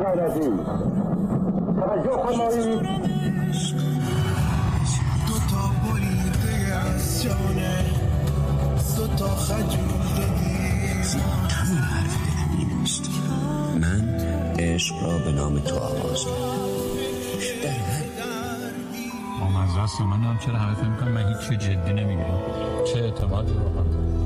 غیرتی توجه فرمایید. دو تا بریده از جانه دو تا همون حرف من عشق را به نام تو آغاز ما از دست من هم چرا همه فکر می‌کنم من هیچ جدی نمی‌گیرم چه اعتمادی رو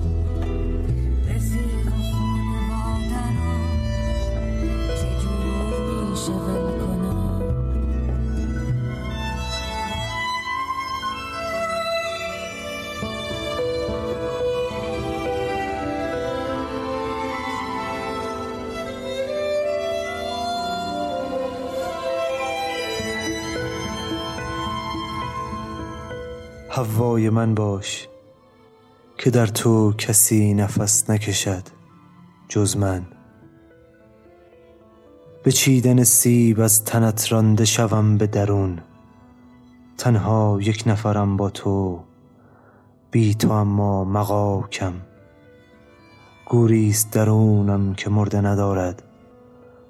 هوای من باش که در تو کسی نفس نکشد جز من. به چیدن سیب از تنت رانده شوم به درون تنها یک نفرم با تو بی تو اما مغاکم. گوریست درونم که مرده ندارد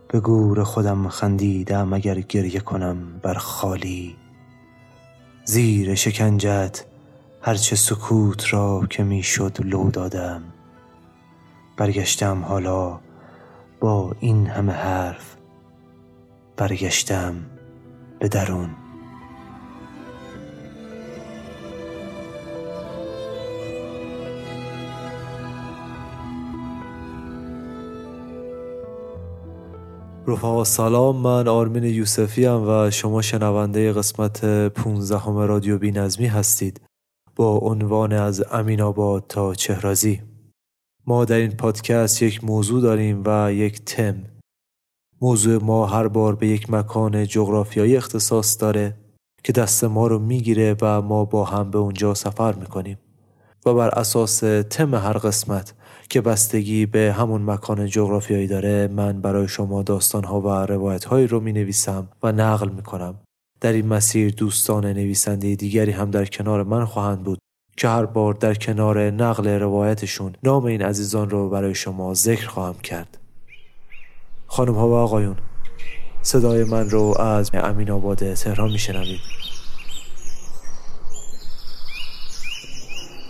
به گور خودم خندیدم اگر گریه کنم بر خالی. زیر شکنجت هرچه سکوت را که می‌شد لو دادم. برگشتم حالا با این همه حرف برگشتم به درون. رفقا سلام من آرمین یوسفی هم و شما شنونده قسمت 15 همه رادیو بی نظمی هستید. با عنوان از امین آباد تا چهرازی. ما در این پادکست یک موضوع داریم و یک تم. موضوع ما هر بار به یک مکان جغرافیایی اختصاص داره که دست ما رو می‌گیره و ما با هم به اونجا سفر می‌کنیم. و بر اساس تم هر قسمت که بستگی به همون مکان جغرافیایی داره من برای شما داستانها و روایتهایی رو می نویسم و نقل می کنم. در این مسیر دوستان نویسنده دیگری هم در کنار من خواهند بود که هر بار در کنار نقل روایتشون نام این عزیزان رو برای شما ذکر خواهم کرد. خانم ها و آقایون صدای من رو از امین آباد تهران می شنوید.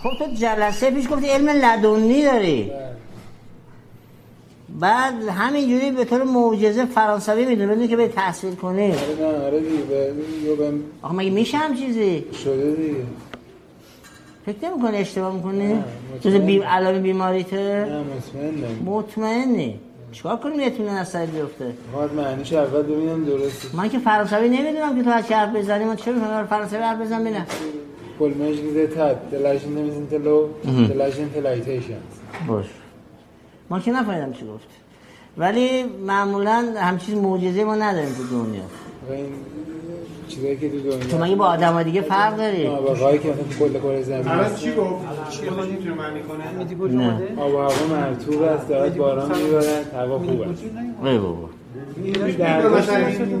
خب تو جلسه پیش گفتی علم لدنی داری. بعد همینجوری به طور معجزه فرانسوی می‌دونی بدون که به تحصیل کنی. آره نه آره دیگه آخه مگه میشه هم چیزی؟ شده دیگه. فکر نمی‌کنی اشتباه می‌کنی؟ جز. بی علائم بیماریته نه مطمئنم مطمئنی. چیکار کنیم یتونه از سر بیفته؟ باید معنیش اول ببینم درسته. من که فرانسوی نمی‌دونم که تو از حرف بزنی من چه می‌فهمم فرانسوی حرف بزن ببینم کلمش گیزه تد دلشن نمیزین تلو دلشن تلایتیشن باش. ما که نفهمیدم چی گفت. ولی معمولا همچین معجزه ما نداریم تو دنیا. و این چیزایی که تو تو دنیا مگه با آدم دیگه فرق داری؟ آبقایی که مثلا تو کل کره زمین هست چی گفت؟ چی خود می‌تونه معنی کنه؟ نه. آب و هوا مرطوب است دارد باران میبارد هوا خوب است. ای بابا.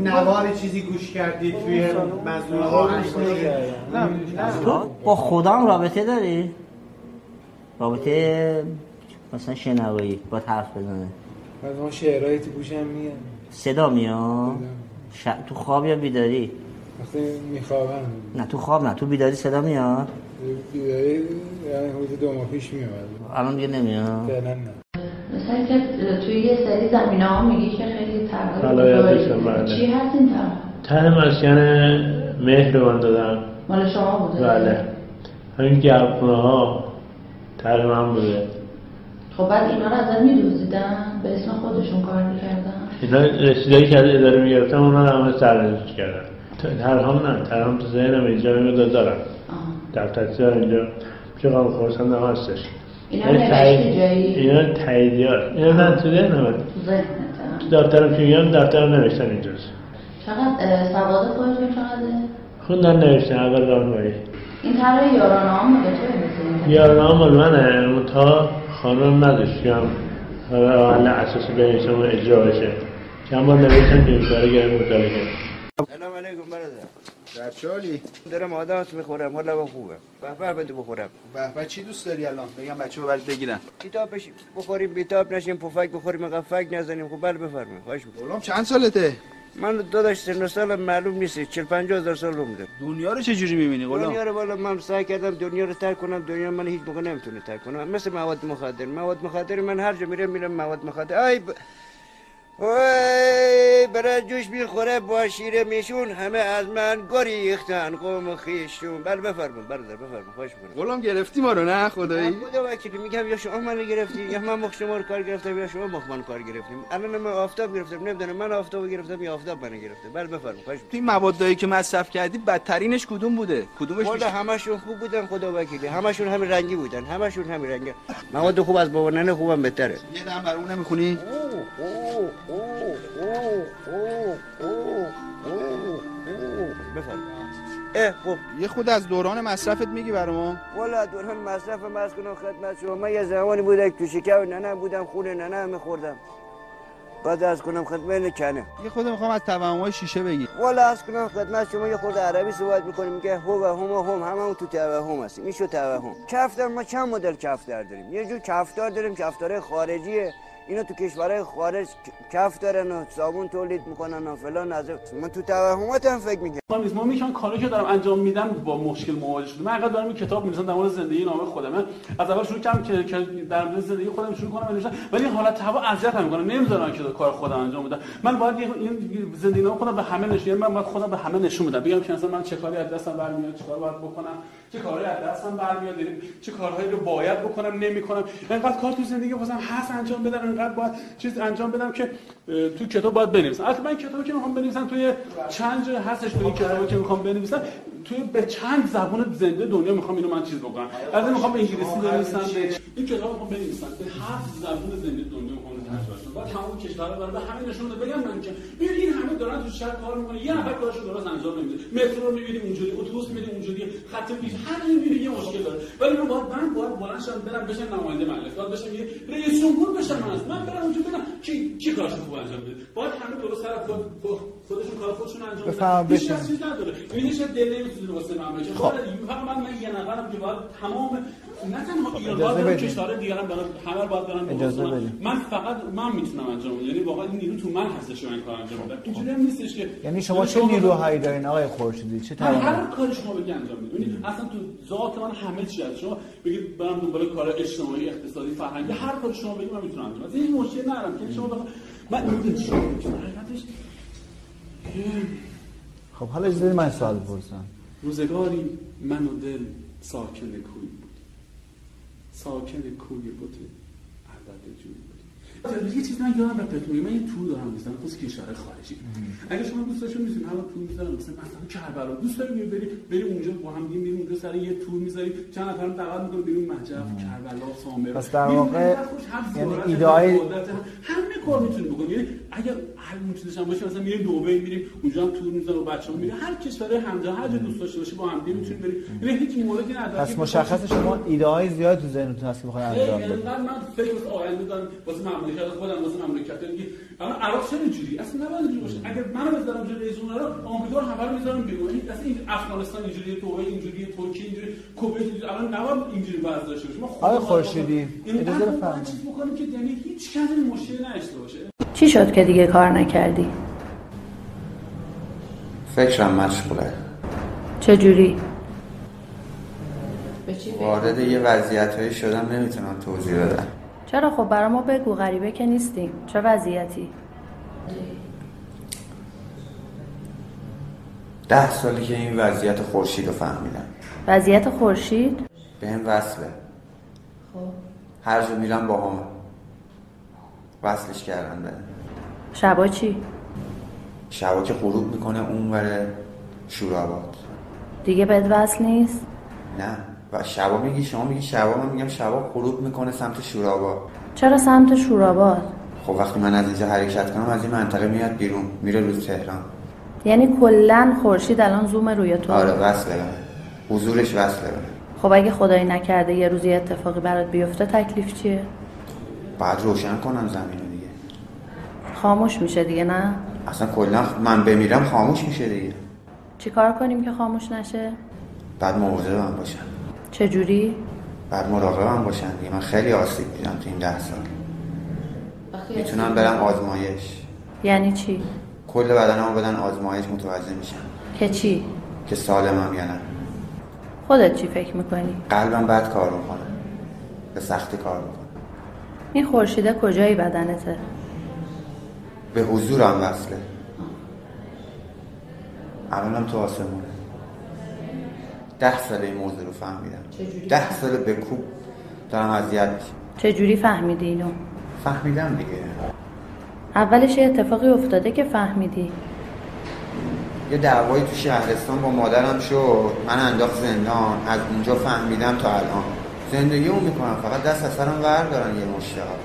نوار چیزی گوش کردید توی تو با خدا هم رابطه داری؟ رابطه مثلا شنوایی با حرف بزنه. از ما شعرهایی تو گوشم میاد. صدا میاد؟ ش... تو خواب یا بیداری؟ وقتی میخوابم. نه تو خواب نه تو بیداری صدا میاد؟ بیداری یعنی حدود دو ماه پیش میومد. الان دیگه نمیاد. فعلا نه. مثلا که توی یه سری زمین ها میگی که یادشم بله. چی هست این؟ ته مسکن مهر من دادم. مال شما بوده؟ بله. همین گرمخونه ها ته من بوده. خب بعد اینا رو ازت میدوزیدن؟ به اسم خودشون کار می‌کردن؟ اینا رسیدایی که از اداره می‌گرفتم اونا رو همه سرنوشت کردم ترهام نه ترهام تو ذهنم اینجا رو دارم. در تکسیار اینجا چقدر خورسند هم هستش. اینا تاییدیات. اینا نه تو ذهنم تو ذهنت تو دفترم که میگم دفترم نوشتن اینجاست. چقدر سواد خودتون چقدره؟ خوندن نوشتن اول راهنمایی. این طرح یارانه ها مال توی مثل یارنامه مال منه اون تا خانم نداشتیم حالا اساسی بنویسم و اجرا بشه. چند بار نوشتم که این کاره گرم مطالعه سلام علیکم برادر. در چالی دارم آدامس می‌خورم حالا خوبه. به به بده بخورم. به به چی دوست داری الان؟ بگم بچه برات بگیرن. کتاب بش بخوریم بیتاب نشیم پفک بخوریم قفک نزنیم خب بله بفرمایید. خواهش می‌کنم چند سالته؟ من داداش سن و سالم معلوم نیست. 40 50 هزار سال عمر دارم دنیا رو چه جوری می‌بینی دنیا غلام رو بالا من سعی کردم دنیا رو ترک کنم. دنیا من هیچ موقع نمی‌تونه ترک کنم. مثل مواد مخدر. مواد مخدر من هر جا میرم میرم مواد مخدر. ای ب... وای برای جوش می‌خوره با شیر میشون همه از من گریختن. قوم خیشون. بله بفرمون برادر بفرمون خواهش می‌کنم. غلام گرفتی ما رو نه خدایی؟ خدا وکیلی. میگم یا شما من گرفتی یا من مخ شما رو کار گرفتم یا شما مخ من کار گرفتیم الان من آفتاب گرفتم نمی‌دونم من آفتاب گرفتم یا آفتاب من گرفته. بله بفرمون خواهش تو این موادایی که مصرف کردی بدترینش کدوم بوده؟ کدومش والا همشون خوب بودن خدا وکیلی. همشون همین رنگی بودن. همشون همین رنگی. مواد خوب از بابا ننه خوبم بهتره. یه دم برای اون نمی‌خونی؟ بفرمایید اه خب. یه خود از دوران مصرفت میگی برای ما والا دوران مصرف مز کنم خدمت شما. من یه زمانی بوده که تو شکم ننه بودم خونه ننه میخوردم. بعد از کنم خدمت کنه. یه خود می‌خوام از توهمای شیشه بگی. والا از کنم خدمت شما یه خورده عربی صحبت می‌کنیم میگه هو و هم و هم همه هم تو توهم هستیم. این شو توهم. کفتر ما چند مدل کفتر داریم؟ یه جور کفتار داریم کفتار خارجیه. اینا تو کشورهای خارج کف دارن و صابون تولید می‌کنن و فلان از من تو توهمات هم فکر می‌کنم ما میشن کاری که دارم انجام میدم با مشکل مواجه شدم من دارم این کتاب می‌نویسم در مورد زندگی نامه خودمه از اول شروع کردم که در مورد زندگی خودم شروع کنم بنویسم ولی حالت هوا اذیت می‌کنه. نمی‌ذارن که کار خودم انجام بدم من باید این زندگی نامه خودم به همه نشون من باید خودم به همه نشون بدم. بگم که مثلا من چه کاری از دستم برمیاد چه کار باید بکنم چه کارهایی از دستم برمیاد چه کارهایی رو باید بکنم نمی‌کنم. انقدر کار تو زندگی واسم هست انجام بدم. انقدر باید چیز انجام بدم که تو کتاب باید بنویسم. البته من کتابی که می‌خوام بنویسم توی چند جا هستش توی کتابی که می‌خوام بنویسم. توی به چند زبان زنده دنیا می‌خوام اینو من چیز بکنم. از می‌خوام به انگلیسی بنویسم به این کتاب می‌خوام بنویسم. به هفت زبان زنده دنیا می‌خوام ترجمه کنم بعد تمام کشورها برای همه نشون بگم من که ببین این همه دارن تو شهر کار می‌کنن. یه نفر کارشو درست انجام نمیده. مترو رو می‌بینیم اونجوری اتوبوس می‌بینیم اونجوری خط پیش هر می‌بینی یه مشکل داره. ولی من باید من باید بلند برم بشم نماینده مجلس. باید بشم یه رئیس جمهور بشم. من من برم اونجا ببینم کی کی کارشو خوب انجام بده. باید همه درست طرف خودشون کار خودشون انجام بدن. هیچ چیز نداره. هیچ دل نمی‌تونه واسه من. بشه فقط من من یه نفرم که باید تمام نه تنها ایران باید کشورهای دیگه هم دارن همه باید دارن اجازه بدید من فقط من می‌تونم انجام بدم. یعنی واقعا این نیرو تو من هستش من کار انجام بدم. اینجوری هم نیستش که یعنی شما چه نیروهایی دارین آقای خورشیدی؟ چه من هر کاری شما بگی انجام میدم یعنی اصلا تو ذات من همه چی هست. شما بگید برام دنبال کار اجتماعی اقتصادی فرهنگی هر کاری شما بگید من می‌تونم انجام بدم. این مشکل ندارم. که شما بخواد من خب حالا اجازه من سوال بپرسم. روزگاری من و دل ساکن کوی بود. ساکن کوی بود عدد جوی یه چیز من یادم رفت بهتون. من این تور دارم می‌زنم خصوص کشور خارجی. اگه شما دوست داشتین می‌تونید همون تور می‌ذارم مثلا مثلا کربلا دوست داریم بری بری اونجا با هم دیگه میریم اونجا سر یه تور می‌ذاریم چند نفرم دعوت می‌کنیم بریم مهجر کربلا سامر. پس در واقع یعنی زیارت، ایده هم های- عبادت، همه کار می‌تونید بکنید یعنی اگر هر اون چیزش هم باشه مثلا میریم دبی میریم اونجا هم تور می‌ذارم و بچه‌ها میریم. هر کشور همجا هر جا دوست داشته باشی با هم دیگه می‌تونید بریم یعنی هیچ موردی نداره. پس مشخص شما ایده های زیاد تو ذهنتون هست که بخواید انجام بدید انقدر من فکر واسه آینده دارم واسه مملکت خودم واسه مملکت. دیگه اما عراق چه اینجوری اصلا نباید اینجوری باشه. اگر منو بذارم جلوی رئیس جمهور آمریکا رو همه رو می‌ذارم بیرون. این اصلا این افغانستان اینجوری توبه اینجوری ترکیه اینجوری کویت اینجوری الان نباید اینجوری وضع داشته باشه ما آقای خورشیدی اینقدر اجازه بفرمایید. چیز بکنیم که یعنی هیچ کسی این مشکلی نداشته باشه. چی شد که دیگه کار نکردی؟ فکرم مشغوله. چجوری؟ وارد یه وضعیت شدم نمی‌تونم توضیح بدم. چرا خب برا ما بگو غریبه که نیستیم چه وضعیتی؟ ده سالی که این وضعیت خورشید رو فهمیدم وضعیت خورشید؟ به هم وصله خب هر جا میرم با هم وصلش کردن به شبا چی؟ شبا که غروب می‌کنه اون وره شوراباد دیگه بد وصل نیست؟ نه و شبا میگی شما میگی شبا من میگم شبا غروب می‌کنه سمت شوراباد چرا سمت شوراباد؟ خب وقتی من از اینجا حرکت کنم از این منطقه میاد بیرون میره رو تهران. یعنی کلا خورشید الان زوم روی تو. آره وصله. حضورش وصله. خب اگه خدایی نکرده یه روزی اتفاقی برات بیفته تکلیف چیه؟ بعد روشن کنم زمین دیگه. خاموش میشه دیگه نه؟ اصلا کلا من بمیرم خاموش میشه دیگه. چیکار کنیم که خاموش نشه؟ بعد مواظب من باشن چجوری؟ بعد مراقب من باشن دیگه من خیلی آسیب دیدم تو این ده سال. می‌تونم برم آزمایش. یعنی چی؟ کل بدنمو بدن آزمایش متوجه میشم. که چی؟ که سالمم یا نه. خودت چی فکر می‌کنی؟ قلبم بد کار می‌کنه. به سختی کار می‌کنه. این خورشیده کجایی بدنته؟ به حضورم وصله. الانم تو آسمونه. ده سال این موضوع رو فهمیدم. ده سال به کوب دارم اذیت. چجوری فهمیدی اینو؟ فهمیدم دیگه. اولش یه اتفاقی افتاده که فهمیدی. یه دعوایی تو شهرستان با مادرم شد. من انداخت زندان. از اونجا فهمیدم تا الان. زندگی اون می‌کنم. فقط دست از سرم دارن یه مشتاق.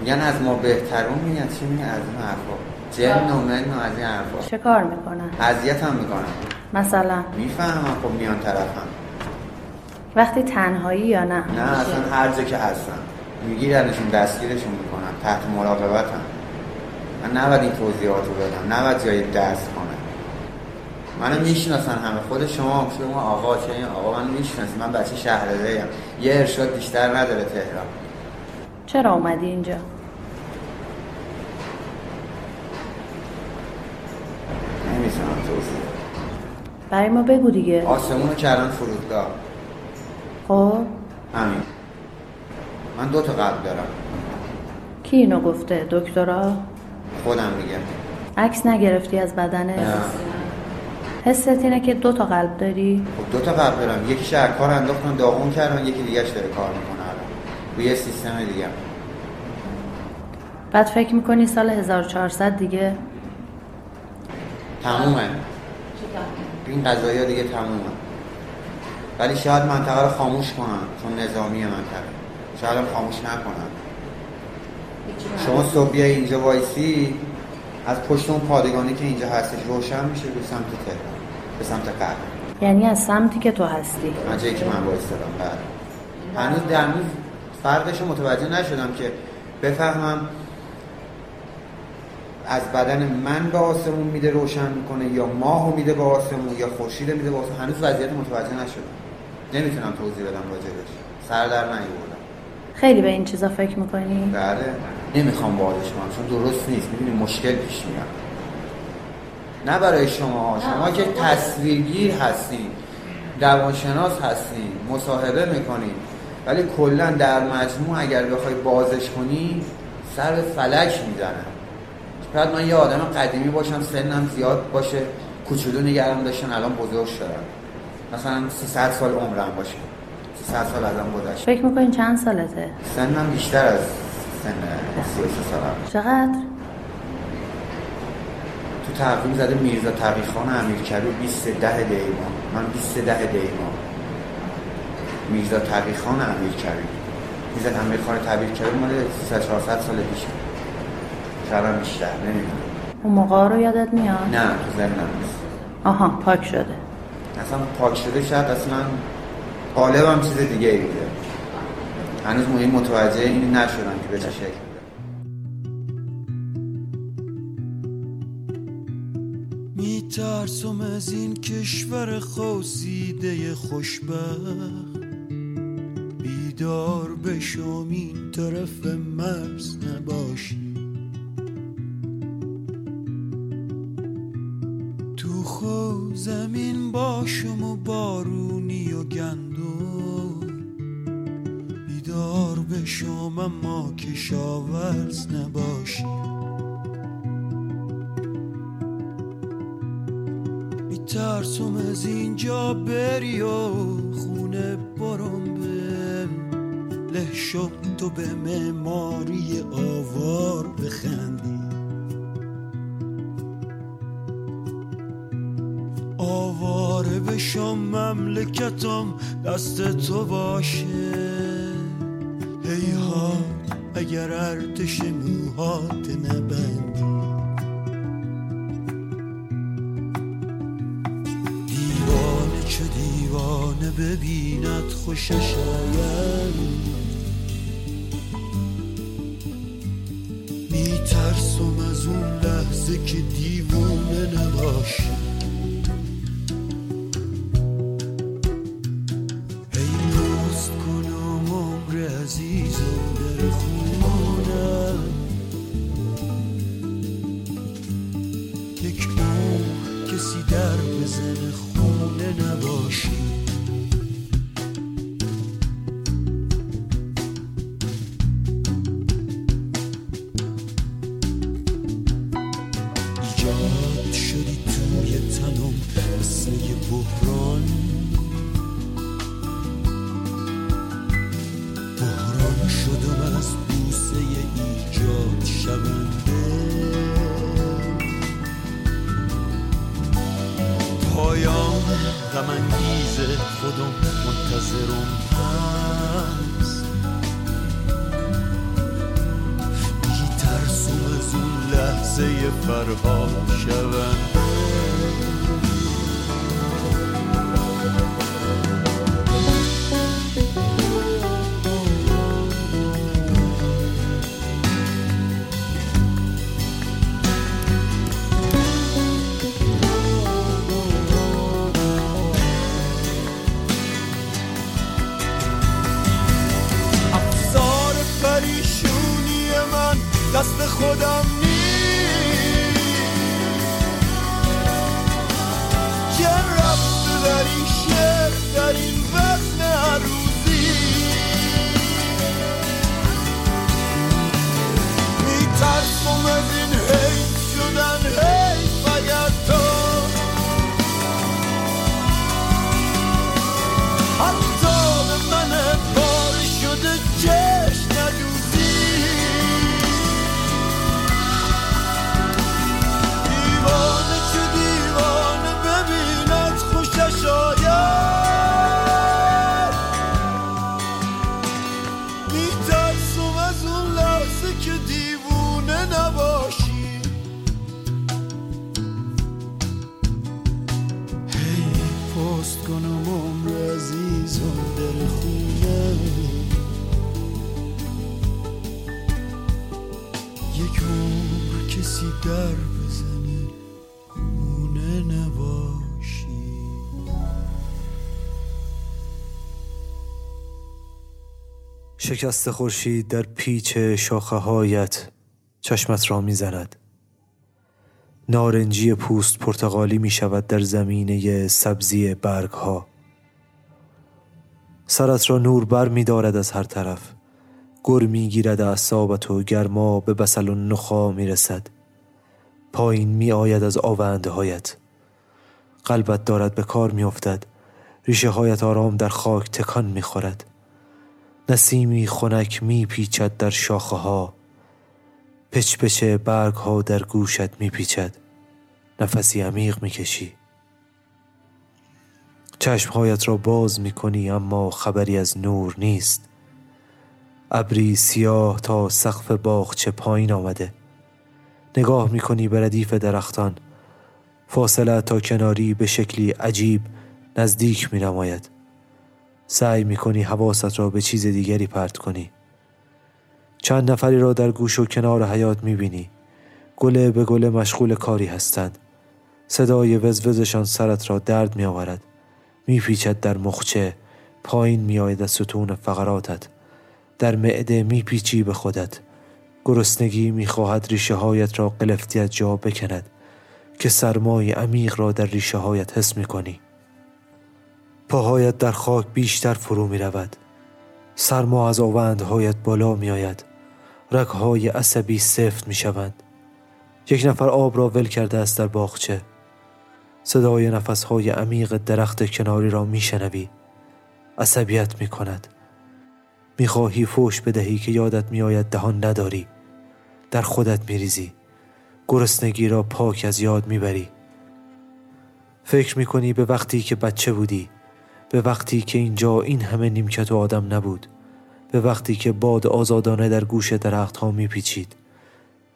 میگن از ما بهترون میگن چی میگن از این حرفا. جن و من و از این حرفا. چه کار می‌کنن؟ اذیت هم می‌کنن. مثلا؟ می‌فهمم خب میان طرفم. وقتی تنهایی یا نه؟ نه اصلا هر جا که هستم. میگیرنشون دستگیرشون می‌کنن تحت مراقبتم. من نباید این توضیحات رو بدم. نباید جای دست کنم. منو می‌شناسن همه. خود شما شما آقا چه این آقا من می‌شناسی من بچه ام یه ارشاد بیشتر نداره تهران. چرا اومدی اینجا؟ نمی‌تونم توضیح برای ما بگو دیگه. آسمون رو کردن فرودگاه. خب؟ همین. من دو تا قلب دارم. کی اینو گفته؟ دکترا؟ خودم میگم. عکس نگرفتی از بدنه نه. حست اینه که دو تا قلب داری؟ خب دو تا قلب دارم. یکی شهر کار انداختن داغون کردن یکی دیگهش داره کار می‌کنه الان. روی یه سیستم دیگه. بعد فکر می‌کنی سال 1400 دیگه؟ تمومه. این قضایی دیگه تمومه. ولی شاید منطقه رو خاموش کنم چون نظامی منطقه. شاید خاموش نکنم شما صبح اینجا وایسی از پشت اون پادگانی که اینجا هستش روشن میشه به سمت تهران به سمت غرب. یعنی از سمتی که تو هستی. من جایی که من وایستادم بله. هنوز در فرقش رو متوجه نشدم که بفهمم از بدن من به آسمون میده روشن می‌کنه یا ماهو میده به آسمون یا خورشید میده به آسمون. هنوز وضعیت متوجه نشدم. نمی‌تونم توضیح بدم راجبش سر در نیوردم خیلی به این چیزا فکر می‌کنی؟ بله. نمی‌خوام بازش کنم چون درست نیست. می‌دونی مشکل پیش میاد. نه برای شما. شما که تصویرگیر هستین روانشناس هستین مصاحبه می‌کنین ولی کلا در مجموع اگر بخوای بازش کنی سر فلک می‌زنه. شاید من یه آدم قدیمی باشم سنم زیاد باشه کوچولو نگرم داشتن الان بزرگ شدم. مثلا 300 سال عمرم باشه. 300 سال ازم گذشت فکر می‌کنین چند سالته؟ سنم بیشتر از سن 33 سالم. چقدر؟ تو تقویم زده میرزا تقیخان امیرکبیر 20 ده دیما. من 20 ده دیما. میرزا تقیخان امیرکبیر. میرزا امیرخان تبیر مال 300 400 سال پیشه. شاید هم بیشتر. نمی‌دونم. اون موقع رو یادت میاد؟ نه تو نیست. آها پاک شده. اصلا پاک شده شاید اصلا قالبم چیز دیگه ای بوده. هنوز مهم متوجه این نشدم که به چه شکل میترسم از این کشور خوصیده خوشبخت. بیدار بشم این طرف مرز نباشی زمین باشم و بارونی و گندو بیدار بشم اما کشاورز نباشی. میترسم از اینجا بری و خونه برم به له تو به معماری آوار بخندی. بشم مملکتم دست تو باشه. هی ها اگر ارتش موهات نبندی. دیوانه چه دیوانه ببیند خوشش آید میترسم از اون لحظه که دیوانه کسی شکست خورشید در پیچ شاخه هایت چشمت را می‌زند. نارنجی پوست پرتغالی می شود در زمینه سبزی برگ ها سرت را نور بر می دارد از هر طرف. گر می گیرد اعصابت و گرما به بسل و نخا می رسد پایین می آید از آوندهایت. قلبت دارد به کار می افتد ریشه هایت آرام در خاک تکان می خورد نسیمی خنک می پیچد در شاخه ها پچ پچ برگ ها در گوشت می پیچد نفسی عمیق می کشی چشمهایت را باز می کنی اما خبری از نور نیست. ابری سیاه تا سقف باغچه پایین آمده. نگاه می کنی به ردیف درختان. فاصله تا کناری به شکلی عجیب نزدیک می نماید سعی می کنی حواست را به چیز دیگری پرت کنی. چند نفری را در گوش و کنار حیات می بینی گله به گله مشغول کاری هستند. صدای وزوزشان سرت را درد می آورد می پیچد در مخچه پایین می آید از ستون فقراتت. در معده می پیچی به خودت. گرسنگی می خواهد ریشه هایت را قلفتی از جا بکند. که سرمای عمیق را در ریشه هایت حس می کنی پاهایت در خاک بیشتر فرو می رود سرما از آوندهایت بالا می آید رگهای عصبی سفت می شوند یک نفر آب را ول کرده است در باغچه. صدای نفسهای عمیق درخت کناری را می شنوی عصبیت می کند می خواهی فوش بدهی که یادت می آید دهان نداری. در خودت می ریزی گرسنگی را پاک از یاد می بری فکر می کنی به وقتی که بچه بودی به وقتی که اینجا این همه نیمکت و آدم نبود به وقتی که باد آزادانه در گوش درخت ها می پیچید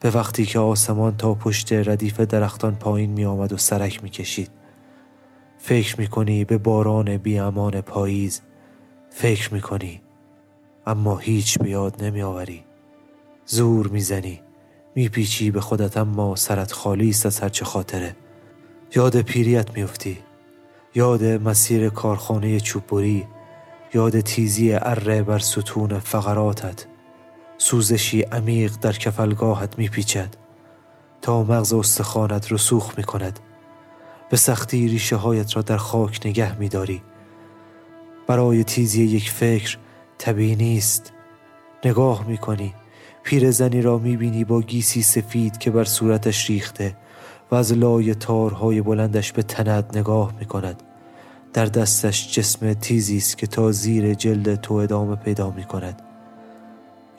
به وقتی که آسمان تا پشت ردیف درختان پایین می آمد و سرک می کشید فکر می کنی به باران بی امان پاییز فکر می کنی اما هیچ به یاد نمی آوری زور می زنی می پیچی به خودت اما سرت خالی است از هرچه خاطره. یاد پیریت میافتی. یاد مسیر کارخانه چوببری یاد تیزی اره بر ستون فقراتت سوزشی عمیق در کفلگاهت میپیچد تا مغز استخوانت رسوخ می‌کند. به سختی ریشه هایت را در خاک نگه می داری برای تیزی یک فکر طبیعی نیست. نگاه می کنی پیرزنی را می بینی با گیسی سفید که بر صورتش ریخته. و از لای تارهای بلندش به تند نگاه می کند در دستش جسم تیزی است که تا زیر جلد تو ادامه پیدا می کند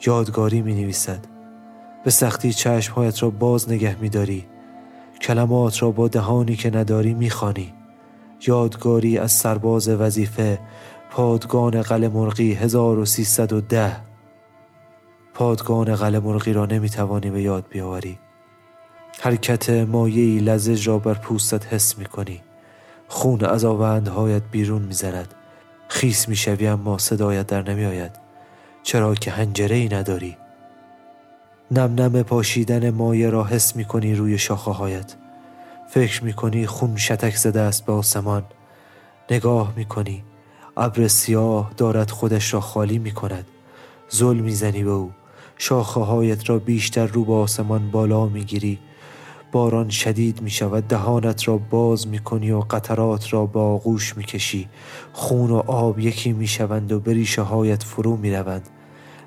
یادگاری می نویسد به سختی چشمهایت را باز نگه می داری کلمات را با دهانی که نداری می خانی. یادگاری از سرباز وظیفه پادگان قل مرغی 1310 پادگان قل مرغی را نمی توانی به یاد بیاوری. حرکت مایهی لزج را بر پوستت حس می کنی خون از آوندهایت بیرون می زند خیس می شوی اما صدایت در نمی آید چرا که هنجره ای نداری. نم نم پاشیدن مایه را حس می کنی روی شاخه هایت فکر می کنی خون شتک زده است به آسمان. نگاه می کنی ابر سیاه دارد خودش را خالی می کند زل می‌زنی به او. شاخه هایت را بیشتر رو به آسمان بالا می گیری باران شدید می شود دهانت را باز می کنی و قطرات را با آغوش می کشی خون و آب یکی می شوند و به ریشه هایت فرو می روند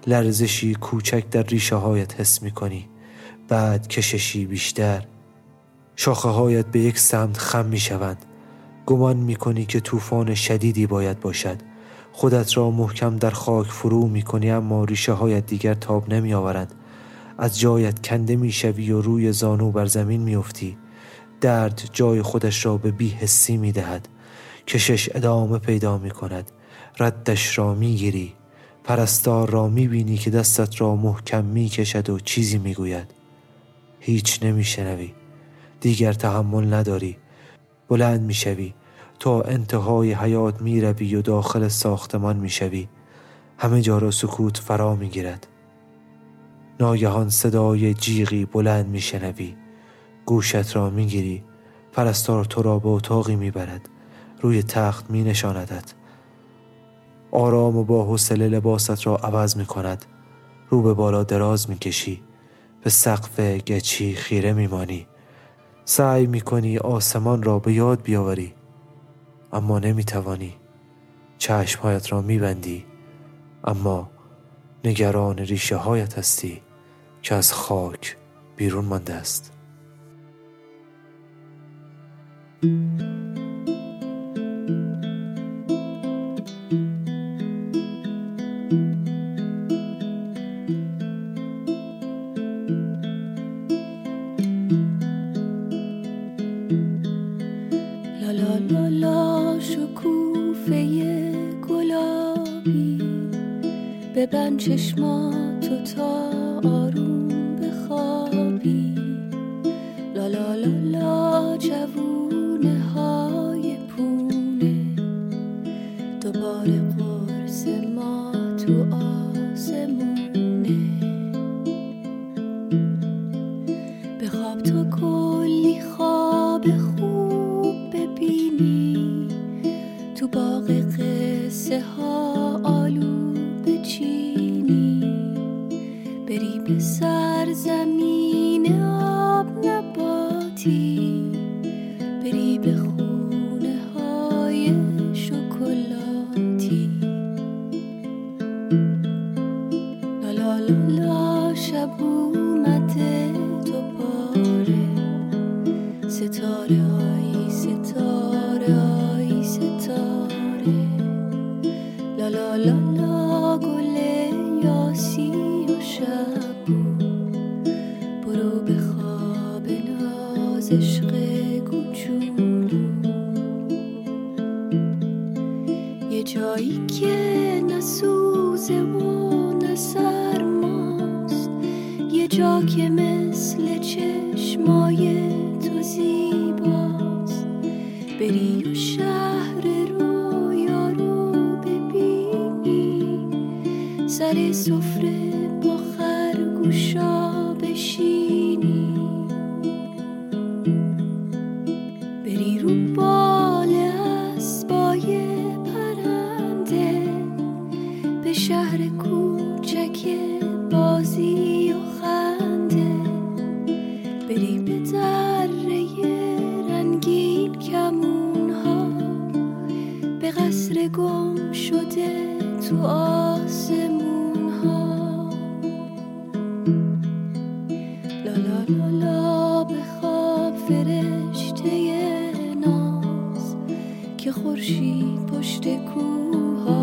لرزشی کوچک در ریشه هایت حس می کنی بعد کششی بیشتر. شاخه هایت به یک سمت خم می شوند گمان می کنی که طوفان شدیدی باید باشد. خودت را محکم در خاک فرو می کنی اما ریشه هایت دیگر تاب نمی آورد از جایت کنده می شوی و روی زانو بر زمین می افتی. درد جای خودش را به بی حسی می دهد. کشش ادامه پیدا می کند. ردش را می گیری. پرستار را می بینی که دستت را محکم می کشد و چیزی می گوید. هیچ نمی شنوی. دیگر تحمل نداری. بلند می شوی. تا انتهای حیات می روی و داخل ساختمان می شوی. همه جا را سکوت فرا می گیرد. ناگهان صدای جیغی بلند می شنوی گوشت را می گیری پرستار تو را به اتاقی می برد روی تخت می نشاندد آرام و با حوصله لباست را عوض می کند رو به بالا دراز می کشی به سقف گچی خیره می مانی سعی می کنی آسمان را به یاد بیاوری. اما نمی توانی چشمهایت را می بندی اما نگران ریشه هایت هستی که از خاک بیرون مانده است. ببند چشماتو تا آروم بخوابی لا لا لا لا به خواب فرشته ناز که خورشید پشت کوها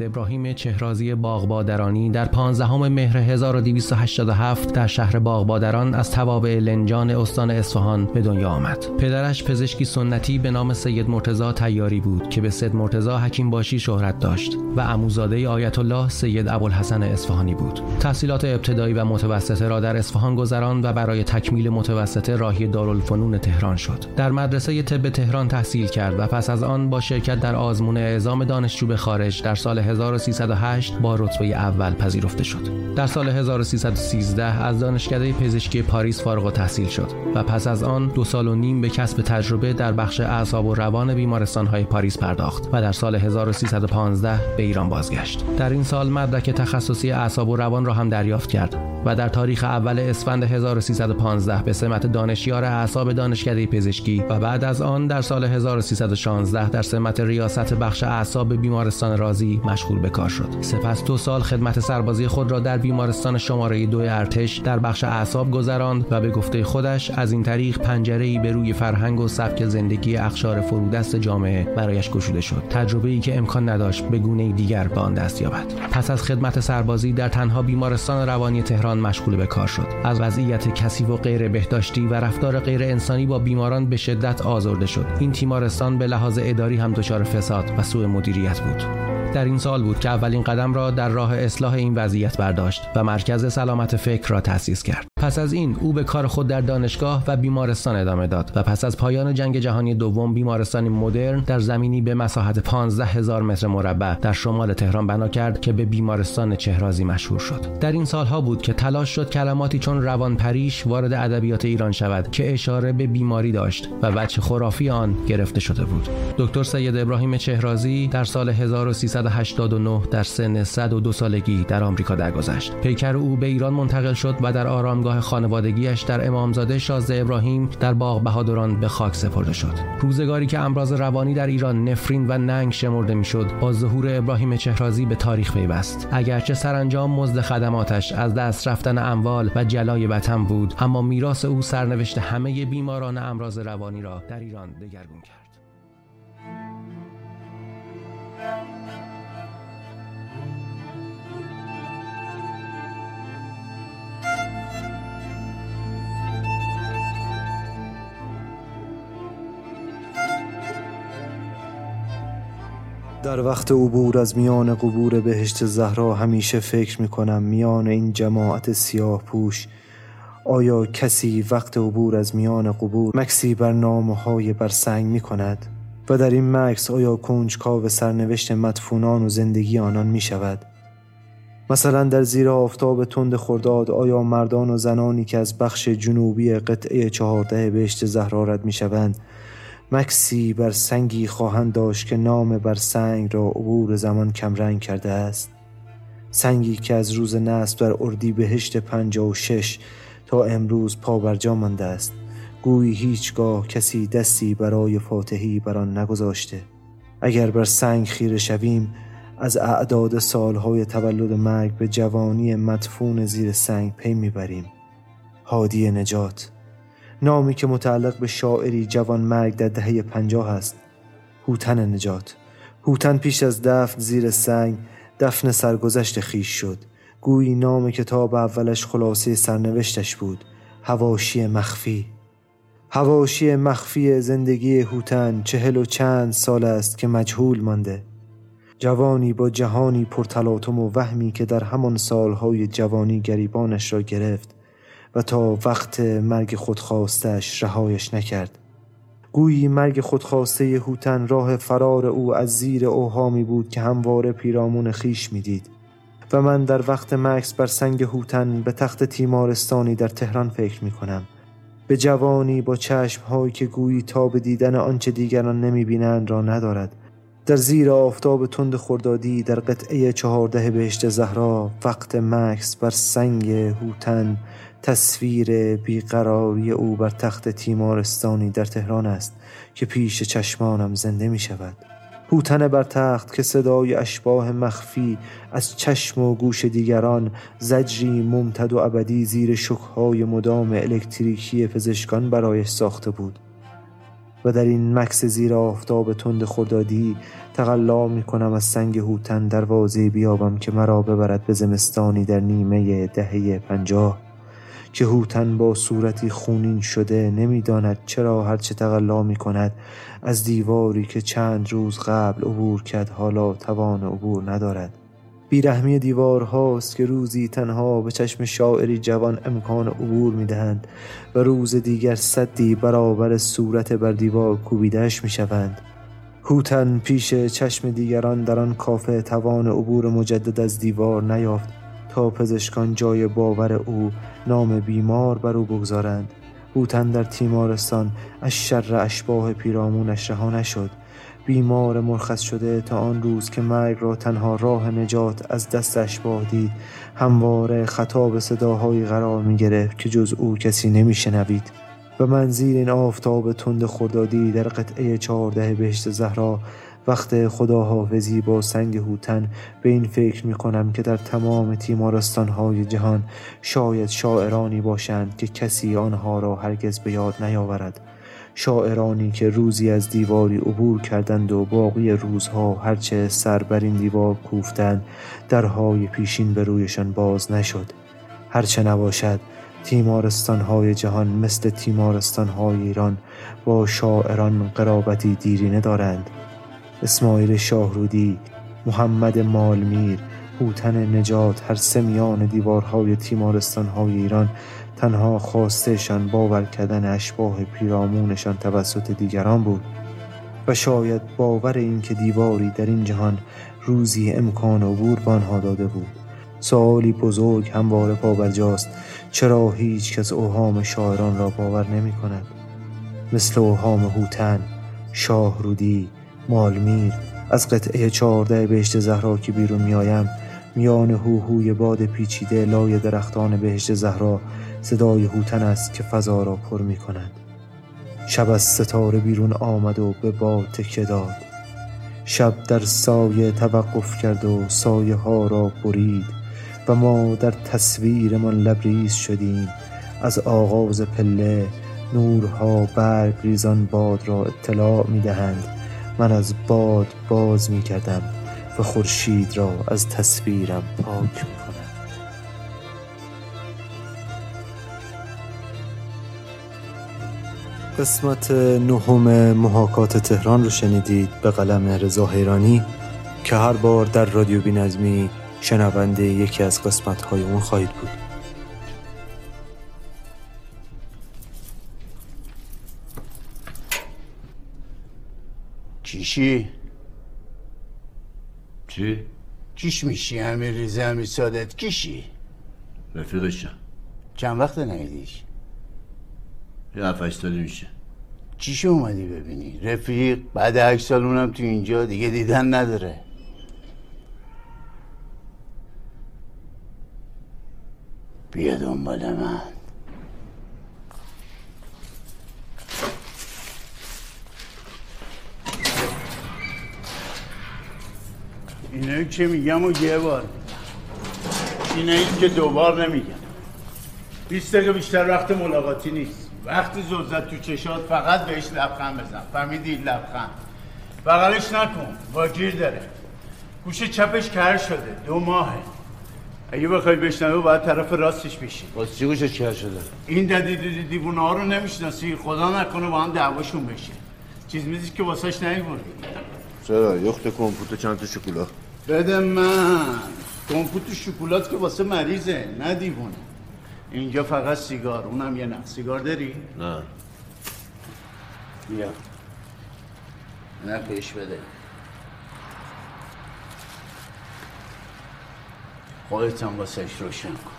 سید ابراهیم چهرازی باغبادرانی در 15 مهر 1287 در شهر باغبادران از توابع لنجان استان اصفهان به دنیا آمد. پدرش پزشکی سنتی به نام سید مرتضا تیاری بود که به سید مرتضا حکیم باشی شهرت داشت و عموزاده آیت الله سید ابوالحسن اصفهانی بود. تحصیلات ابتدایی و متوسطه را در اصفهان گذراند و برای تکمیل متوسطه راهی دارالفنون تهران شد. در مدرسه طب تهران تحصیل کرد و پس از آن با شرکت در آزمون اعزام دانشجو به خارج در سال 1308 با رتبه اول پذیرفته شد. در سال 1313 از دانشکده پزشکی پاریس فارغ التحصیل شد و پس از آن دو سال و نیم به کسب تجربه در بخش اعصاب و روان بیمارستان‌های پاریس پرداخت و در سال 1315 به ایران بازگشت. در این سال مدرک تخصصی اعصاب و روان را هم دریافت کرد و در تاریخ اول اسفند 1315 به سمت دانشیار اعصاب دانشکده پزشکی و بعد از آن در سال 1316 در سمت ریاست بخش اعصاب بیمارستان رازی مشغول به کار شد. سپس دو سال خدمت سربازی خود را در بیمارستان شماره دو ارتش در بخش اعصاب گذراند و به گفته خودش از این طریق پنجره‌ای به روی فرهنگ و سبک زندگی اخشار فرودست جامعه برایش گشوده شد. تجربه‌ای که امکان نداشت به گونه دیگر به آن دست یابد. پس از خدمت سربازی در تنها بیمارستان روانی تهران مشغول به کار شد. از وضعیت کثیف و غیر بهداشتی و رفتار غیر انسانی با بیماران به شدت آزرده شد. این تیمارستان به لحاظ اداری هم دچار فساد و سوء مدیریت بود. در این سال بود که اولین قدم را در راه اصلاح این وضعیت برداشت و مرکز سلامت فکر را تأسیس کرد. پس از این او به کار خود در دانشگاه و بیمارستان ادامه داد و پس از پایان جنگ جهانی دوم بیمارستانی مدرن در زمینی به مساحت 15 هزار متر مربع در شمال تهران بنا کرد که به بیمارستان چهرازی مشهور شد. در این سالها بود که تلاش شد کلماتی چون روانپریش وارد ادبیات ایران شود که اشاره به بیماری داشت و وجه خرافی آن گرفته شده بود. دکتر سید ابراهیم چهرازی در سال 1389 در سن 102 سالگی در آمریکا درگذشت. پیکر او به ایران منتقل شد و در آرامگاه خانوادگیش در امامزاده شازده ابراهیم در باغ بهادران به خاک سپرده شد. روزگاری که امراض روانی در ایران نفرین و ننگ شمرده می‌شد، با ظهور ابراهیم چهرازی به تاریخ پیوست. اگرچه سرانجام مزد خدماتش از دست رفتن اموال و جلای وطن بود، اما میراث او سرنوشت همه بیماران امراض روانی را در ایران دگرگون کرد. در وقت عبور از میان قبور بهشت زهرا همیشه فکر می کنم میان این جماعت سیاه پوش. آیا کسی وقت عبور از میان قبور مکسی بر نامه های بر سنگ می کند و در این مکس آیا کنجکاو سرنوشت مدفونان و زندگی آنان می شود مثلا در زیر آفتاب تند خرداد آیا مردان و زنانی که از بخش جنوبی قطعه چهارده بهشت زهرا رد می شوند مکسی بر سنگی خواهند داشت که نام بر سنگ را عبور زمان کمرنگ کرده است. سنگی که از روز نصب در اردی بهشت پنجاه و شش تا امروز پا بر جا مانده است. گویی هیچگاه کسی دستی برای فاتحی بر آن نگذاشته. اگر بر سنگ خیره شویم از اعداد سالهای تولد مرگ به جوانی مدفون زیر سنگ پی می‌بریم. هادی نجات. نامی که متعلق به شاعری جوان مرگ در دهه پنجاه است. هوتن نجات. هوتن پیش از دفن زیر سنگ دفن سرگذشت خیش شد. گویی نام کتاب اولش خلاصه سرنوشتش بود. هواشی مخفی. هواشی مخفی زندگی هوتن چهل و چند سال است که مجهول مانده. جوانی با جهانی پرتلاطم و وهمی که در همان سالهای جوانی گریبانش را گرفت. و تا وقت مرگ خودخواستش رهایش نکرد. گویی مرگ خودخواسته هوتن راه فرار او از زیر اوهامی بود که همواره پیرامون خیش می‌دید. و من در وقت مکس بر سنگ هوتن به تخت تیمارستانی در تهران فکر می کنم به جوانی با چشم هایی که گویی تا به دیدن آنچه دیگران نمی بینند را ندارد. در زیر آفتاب تند خردادی در قطعه چهارده بهشت زهرا وقت مکس بر سنگ هوتن تصویر بیقراری او بر تخت تیمارستانی در تهران است که پیش چشمانم زنده می شود هوتن بر تخت که صدای اشباه مخفی از چشم و گوش دیگران زجری ممتد و ابدی زیر شکهای مدام الکتریکی پزشکان برایش ساخته بود و در این مکس زیر آفتاب تند خردادی تقلا می کنم از سنگ هوتن دروازه بیابم که مرا ببرد به زمستانی در نیمه دهه پنجاه. که هوتن با صورتی خونین شده نمی‌داند چرا هرچه تقلا می کند از دیواری که چند روز قبل عبور کرد حالا توان عبور ندارد. بیرحمی دیوارهاست که روزی تنها به چشم شاعری جوان امکان عبور می‌دهند و روز دیگر صدی برابر صورت بر دیوار کوبیدهش می‌شوند. هوتن پیش چشم دیگران در آن کافه توان عبور مجدد از دیوار نیافت. تا پزشکان جای باور او نام بیمار بر او بگذارند. هوتن در تیمارستان از شر اشباه پیرامونش رها نشد. بیمار مرخص شده تا آن روز که مرگ را تنها راه نجات از دست اشباه دید همواره خطاب صداهایی قرار می گرفت که جز او کسی نمی شنوید. و من زیر این آفتاب تند خردادی در قطعه چهارده بهشت زهرا وقت خداحافظی با سنگ هوتن به این فکر می کنم که در تمام تیمارستان های جهان شاید شاعرانی باشند که کسی آنها را هرگز به یاد نیاورد. شاعرانی که روزی از دیواری عبور کردند و باقی روزها هرچه سر بر این دیوار کوفتند درهای پیشین به رویشان باز نشد. هرچه نباشد تیمارستان های جهان مثل تیمارستان های ایران با شاعران قرابتی دیرینه دارند. اسماعیل شاهرودی محمد مالمیر هوتن نجات هر سه میان دیوارهای تیمارستان های ایران تنها خواستشان باور کردن اشباه پیرامونشان توسط دیگران بود و شاید باور این که دیواری در این جهان روزی امکان عبور به آنها داده بود. سوالی بزرگ همواره پابرجاست چرا هیچ کس اوهام شاعران را باور نمی کند مثل اوهام هوتن شاهرودی مالمیر از قطعه چهارده بهشت زهرا که بیرون میآیم میان هوهوی باد پیچیده لای درختان بهشت زهرا صدای هوتن است که فضا را پر می کند شب از ستاره بیرون آمد و به باد تکیه داد. شب در سایه توقف کرد و سایه ها را برید و ما در تصویرمان لبریز شدیم. از آغاز پله نورها برگ ریزان باد را اطلاع می دهند من از باد باز می کردم و خورشید را از تصویرم پاک می کنم قسمت نهم محاکات تهران رو شنیدید به قلم رضا حیرانی که هر بار در رادیو بینظمی شنونده یکی از قسمت های اون خواهید بود. کیشی چی؟ کیش میشی همه ریزه همه سادت؟ کیشی؟ رفیقشم چند وقت نیدیش؟ یه هفت سالی میشه. چیشو اومدی ببینی؟ رفیق بعد هشت سال اونم تو اینجا دیگه دیدن نداره. بیا دنبال من. اینایی که میگم و یه بار. اینایی که دوبار نمیگم بیست دقیقه بیشتر وقت ملاقاتی نیست. وقتی زلزت تو چشات فقط بهش لبخند بزن. فهمیدی؟ لبخند. بغلش نکن. با گیر داره. گوش چپش کر شده. دو ماهه. اگه بخوای بشنوه باید طرف راستش بشی باز چی گوشش کر شده؟ این ددی دیوونه ها رو نمی‌شناسی. خدا نکنه با هم دعواشون بشه. چیز میزی که واسهش نیوردی. چرا؟ یخت کمپوت چند تا شکلات بده من. کمپوت شکلات که واسه مریضه نه دیوونه. اینجا فقط سیگار اونم یه نه سیگار داری؟ نه. بیا. نه پیش بده. خودت هم واسش روشن کن.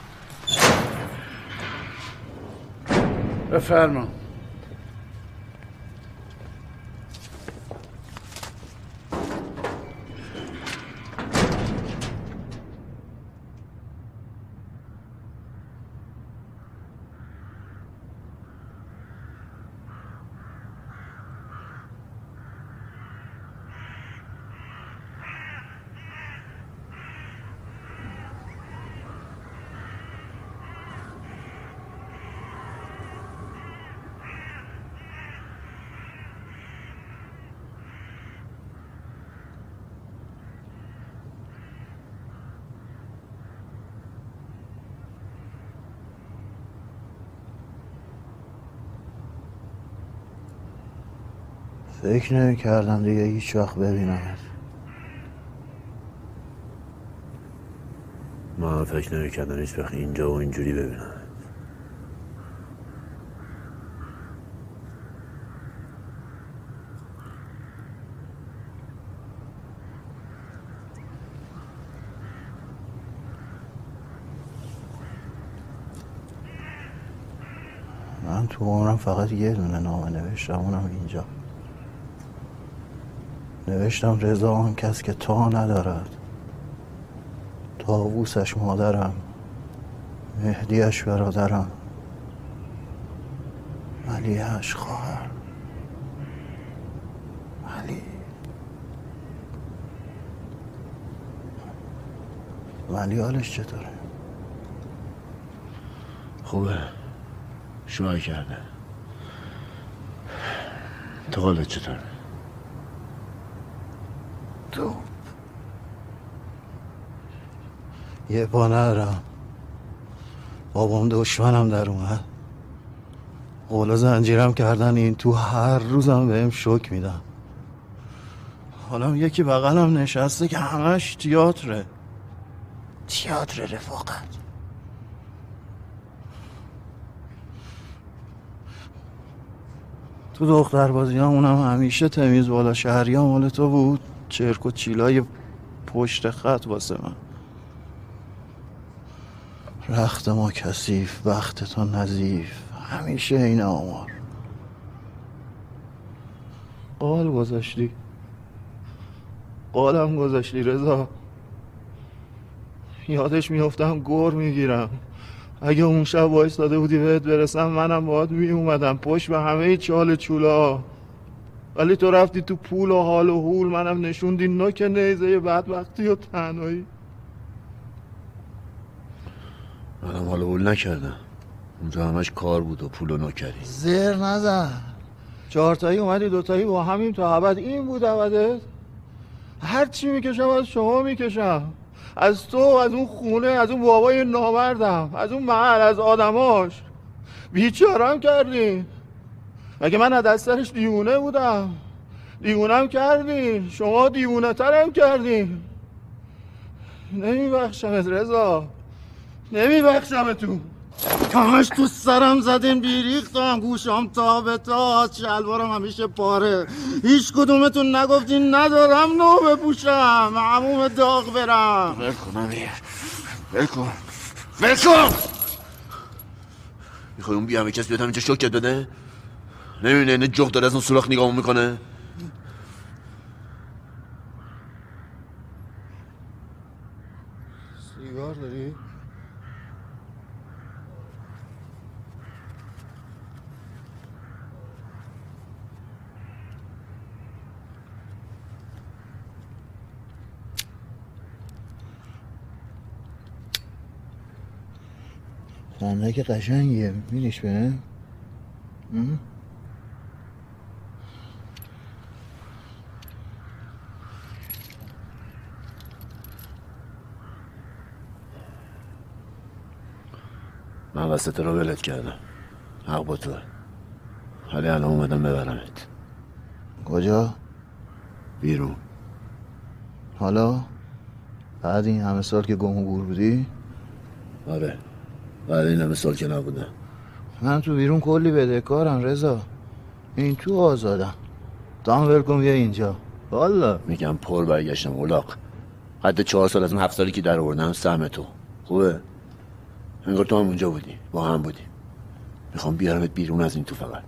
بفرما. فکر نمی کردم دیگه هیچ وقت ببینمت من فکر نمی کردم هیچ وقت اینجا و اینجوری ببینم من تو عمرم فقط یه دونه نامه نوشتم اونم اینجا. نوشتم رضا آن کس که تا ندارد. تاووسش مادرم مهدیش برادرم. علیهش خواهر. علی ولی حالش چطوره؟ خوبه. شوهر کرده. تو حالت چطوره؟ تو یه پا ندارم. بابام دشمنم در اومد. قولا زنجیرم کردن این تو هر روزم بهم شک میدم حالا یکی بغلم نشسته که همش تیاتره. تیاتر رفاقت. تو دختر بازی اونم همیشه تمیز بالا شهری مال تو بود. چرک و چیلای پشت خط واسه من. رخت ما کثیف بخت تو نظیف. همیشه این آمار. قال گذاشتی. قالم گذاشتی رضا. یادش میفتم گور می‌گیرم. اگه اون شب وایستاده بودی بهت برسم منم باید می اومدم پشت به همه چال چولا. ولی تو رفتی تو پول و حال و حول منم نشوندی. نوک نیزه بدبختی و تنهایی. منم حال اول نکردم. اونجا همش کار بود و پول و نوکری زر نزن. چهارتایی اومدی دوتایی با همین تا ابد. این بود ابدت؟ هر چی می‌کشم از شما می‌کشم. از تو از اون خونه از اون بابای نامردم از اون محل از آدماش. بیچارم کردین مگه من از دسترش دیوونه بودم؟ دیوونم کردین شما دیوونه ترم کردین نمیبخشمت رضا. نمیبخشمتون. همش تو سرم زدین بیریختم. گوشم تا به تا. شلوارم همیشه پاره. هیچ کدومتون نگفتین ندارم نو بپوشم. عموم داغ برم. ول کن امیر. ول کن. می‌خوای اون بیامه کسی بیاد همینجا شکت بده نمی‌بینه اینه جغ داره از اون سوراخ نگاهمون می‌کنه؟ سیگار داری؟ خنده که قشنگیه میریش به؟ من وسط رو ولت کردم. حق با تو. ولی الان اومدم ببرمت. کجا؟ بیرون. حالا؟ بعد این همه سال که گم و گور بودی؟ آره. بعد این همه سال که نبودم. من تو بیرون کلی بدهکارم رضا. این تو آزادم دام ول کن بیا اینجا. والا. میگم پر برگشتم اولاق حد چهار سال از اون هفت سالی که در آوردم سهم تو خوبه؟ انگار تو هم اونجا بودی. با هم بودیم. می‌خوام بیارمت بیرون از این تو فقط.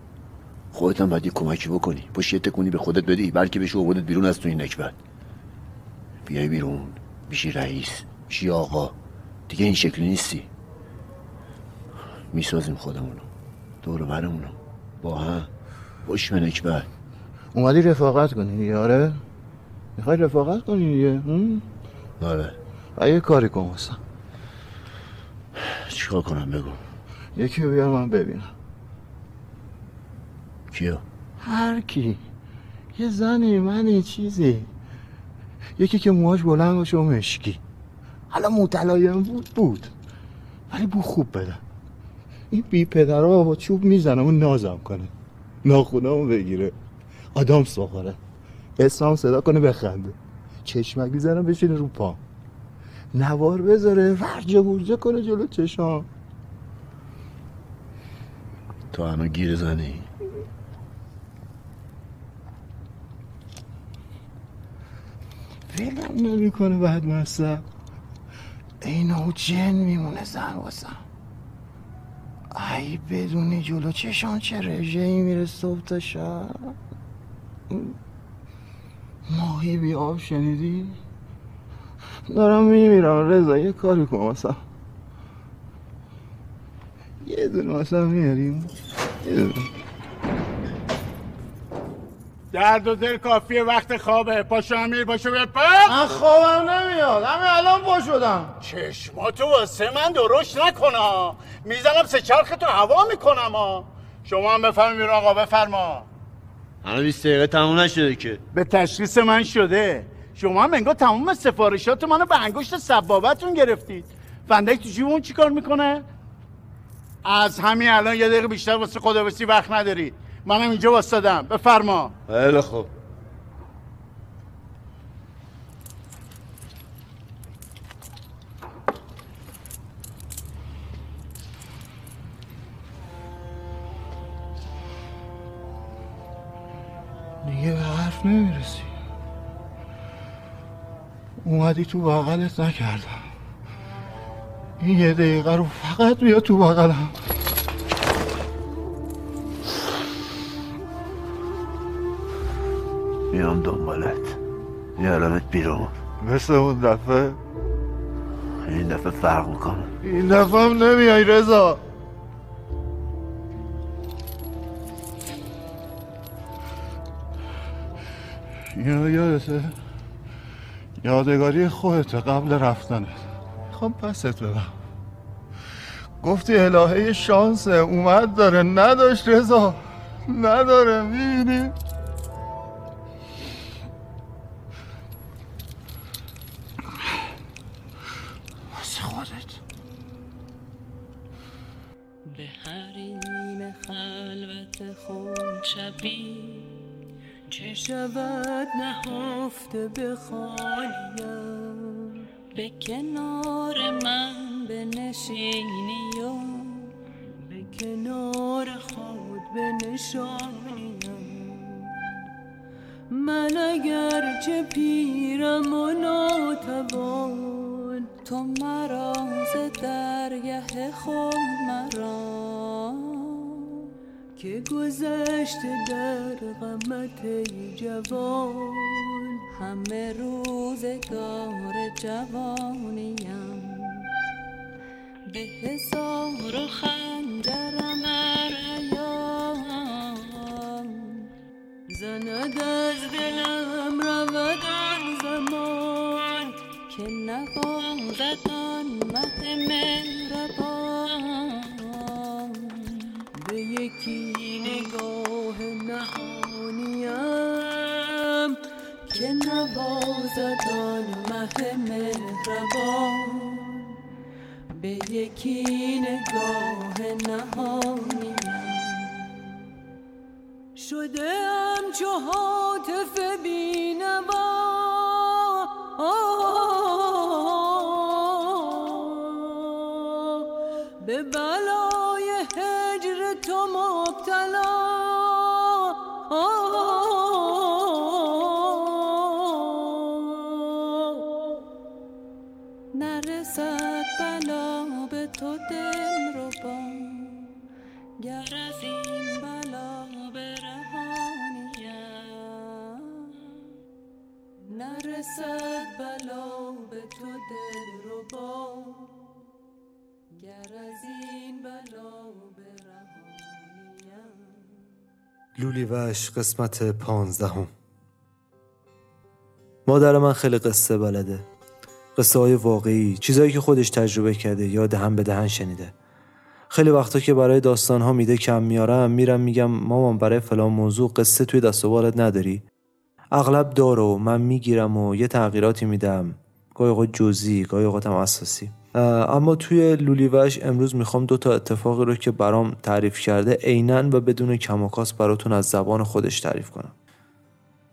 خودت هم باید یه کمکی بکنی. باش یه تکونی به خودت بدی بلکه بشه آوردت بیرون از تو این نکبت. بیای بیرون. میشی رئیس. میشی آقا. دیگه این شکلی نیستی. می‌سازیم خودمونو. دور برمونو. با هم. باش به نکبت. اومدی رفاقت کنی. یاره می‌خوای رفاقت کنی دیگه؟ آره. و یه کاری کن واسم چیکار کنم؟ بگو. یکی رو بیار من ببینم. کیو؟ هر کی. یه زنی منی چیزی. یکی که موهاش بلند باشه و مشکی. حالا متلایم بود بود. ولی بو خوب بده. این بی پدرها با چوب می‌زنم و نازم کنه. ناخونامو بگیره. آدم بخوره. اسمم صدا کنه بخنده. چشمک می‌زنم بشینه رو پا. نوار بذاره ورجه برجه کنه جلو چشام. تو هنو گیر زنی ولم نمی‌کنه بعد مصب اینو جن میمونه زن واسم. ای بدونی جلو چشان چه رژه ای میره صبح تا شب. ماهی بی آب شنیدی؟ دارم میمیرم. رضا یه کاری کن واسم یه دونه واسم میاریم. یه دونه. درد و دل کافیه وقت خوابه. پاشو امیر پاشو بپا من خوابم نمیاد. همین الان پا شدم. چشماتو واسه من درشت نکنا می‌زنم سه چرخ تو هوا می‌کنم ها. شما هم بفهمید بیرون آقا بفرما. هنو 20 دقیقه تموم نشده که. به تشخیص من شده. شما هم انگار تمام سفارشات منو به انگشت سبابتون گرفتید. فندک تو جیبون چیکار می‌کنه؟ از همین الان یه دقیقه بیشتر واسه خداویسی وقت ندارید منم اینجا واسدم. بفرما. خیلی خوب. دیگه به حرف نمی‌رسی. اومدی تو بغلت نکردم. این یه دقیقه رو فقط بیا تو بغلم. میام دنبالت. میارمت بیرون. مثل اون دفعه؟ این دفعه فرق می‌کنه. این دفعه هم نمیای رضا. اینو یادته؟ یادگاری خودت قبل رفتنت. می‌خوام پست بدم گفتی الهه شانسه اومد داره. نداشت رضا. نداره می‌بینی؟ واسه خودت. به حریم خلوت خود شبی چه شود نهفته به خالیم به کنار من بنشینی و به کنار خود بنشانیم من اگر چه پیرم و ناتوان تو مرا ز درگه خود مرا. که گذشته در غمت جوان همه روزگار جوانیم. به هزار و خنجرم ارایان زند از دلم رود آن زمان که نوازد آن مه یکی نگاه نهانیم که نوازد آن مه مهربان. به یکی نگاه نهانیم. شده ام چو حاطف بینوا. به بلای نرسد بلا به تو دل رو با. گر از این بلا نرسد بلا به تو دل رو با. گر از لولی وش قسمت پانزدهم. مادر من خیلی قصه بلده. قصه های واقعی چیزایی که خودش تجربه کرده یا دهن به دهن شنیده. خیلی وقتا که برای داستان ها میده کم میارم میرم میگم مامان برای فلان موضوع قصه توی دست نداری؟ اغلب داره و من می‌گیرم و یه تغییراتی میدم. گاهی اوقات جزئی گاهی هم اساسی اما توی لولیوش امروز می‌خوام دو تا اتفاقی رو که برام تعریف کرده عینا و بدون کم و کاست براتون از زبان خودش تعریف کنم.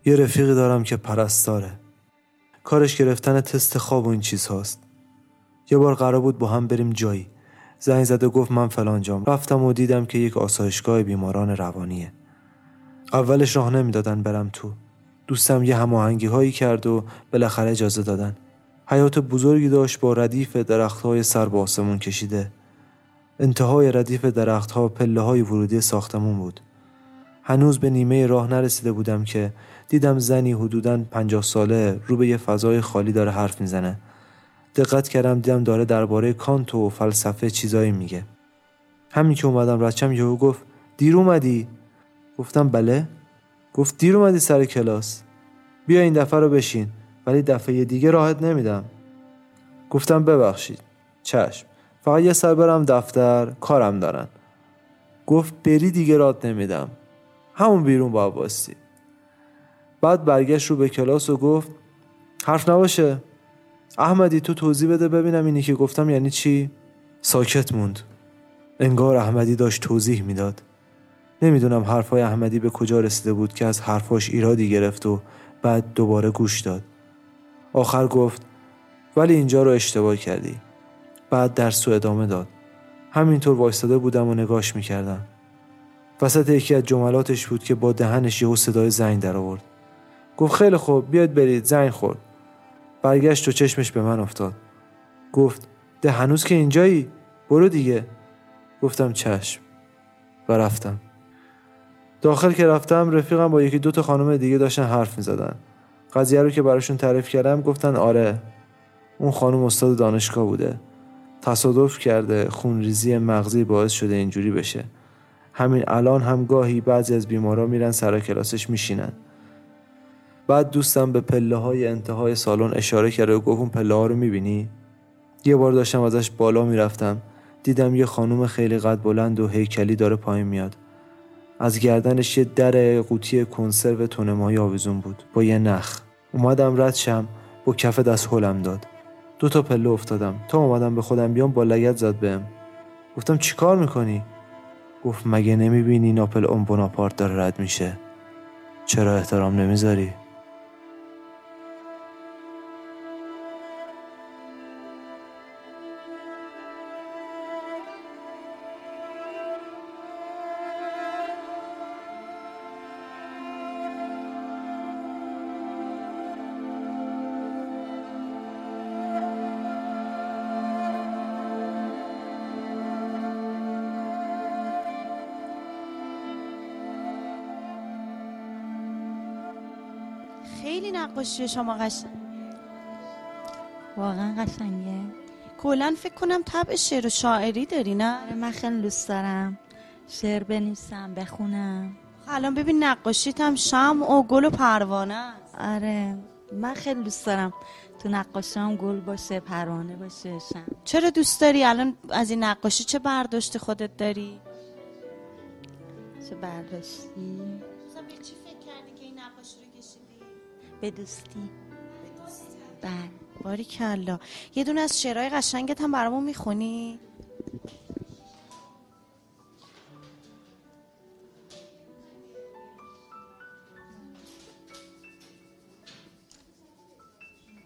یه رفیقی دارم که پرستاره کارش گرفتن تست خواب و این چیز هاست یه بار قرار بود با هم بریم جایی. زنگ زد و گفت من فلان جام. رفتم و دیدم که یک آسایشگاه بیماران روانیه. اولش راه نمی‌دادن برم تو. دوستم یه هماهنگی هایی کرد و بالاخره اجازه دادن. حیات بزرگی داشت با ردیف درخت های سر به آسمون کشیده. انتهای ردیف درخت ها پله های ورودی ساختمون بود. هنوز به نیمه راه نرسیده بودم که دیدم زنی حدوداً پنجاه ساله رو به یه فضای خالی داره حرف می‌زنه. دقت کردم دیدم داره درباره کانت و فلسفه چیزایی میگه. همین که اومدم رچم یهو گفت دیر اومدی؟ گفتم بله. گفت دیر اومدی سر کلاس. بیا این دفعه رو بشین. ولی دفعه دیگه راحت نمیدم. گفتم ببخشید. چشم. فقط یه سر برم دفتر کارم دارن. گفت بری دیگه رات نمیدم. همون بیرون با باستی بعد برگشت رو به کلاس و گفت حرف نباشه. احمدی تو توضیح بده ببینم اینی که گفتم یعنی چی؟ ساکت موند. انگار احمدی داشت توضیح می‌داد. نمی‌دونم حرفای احمدی به کجا رسیده بود که از حرفاش ایرادی گرفت و بعد دوباره گوش داد. آخر گفت ولی اینجا رو اشتباه کردی. بعد درس رو ادامه داد. همینطور وایستاده بودم و نگاش می‌کردم. وسط یکی از جملاتش بود که با دهنش یهو صدای زنگ در آورد گفت خیلی خوب بیاد برید زنگ خورد. برگشت و چشمش به من افتاد. گفت ده هنوز که اینجایی؟ برو دیگه. گفتم چشم. و رفتم. داخل که رفتم رفیقم با یکی دو تا خانم دیگه داشتن حرف می زدن. قضیه رو که براشون تعریف کردم گفتن آره اون خانم استاد دانشگاه بوده. تصادف کرده خونریزی مغزی باعث شده اینجوری بشه. همین الان هم گاهی بعضی از بیمارا میرن سر کلاسش میشینن. بعد دوستم به پله های انتهای سالن اشاره کرد و گفت اون پله ها رو می‌بینی؟ یه بار داشتم ازش بالا می‌رفتم. دیدم یه خانوم خیلی قد بلند و هیکلی داره پایین میاد. از گردنش یه در قوطی کنسرو تونمایی آویزون بود. با یه نخ. اومدم رد شم با کف دست هلم داد. دو تا پله افتادم. تا اومدم به خودم بیام با لگت زد بهم. گفتم چیکار می‌کنی؟ گفت مگه نمی‌بینی ناپل اون بوناپارت داره رد میشه؟ چرا احترام نمی‌ذاری؟ نقاشی شما قشنگ. واقعا قشنگه. کلا فکر کنم طبع شعر و شاعری داری نه؟ آره من خیلی دوست دارم. شعر بنویسم بخونم. الان ببین نقاشیت هم شم و گل و پروانه است. آره من خیلی دوست دارم تو نقاشام گل باشه پروانه باشه شم. چرا دوست داری؟ الان از این نقاشی چه برداشت خودت داری؟ چه برداشتی؟ به دوستی بله باری کلا یه دونه از شعرهای قشنگت هم برامون می‌خونی؟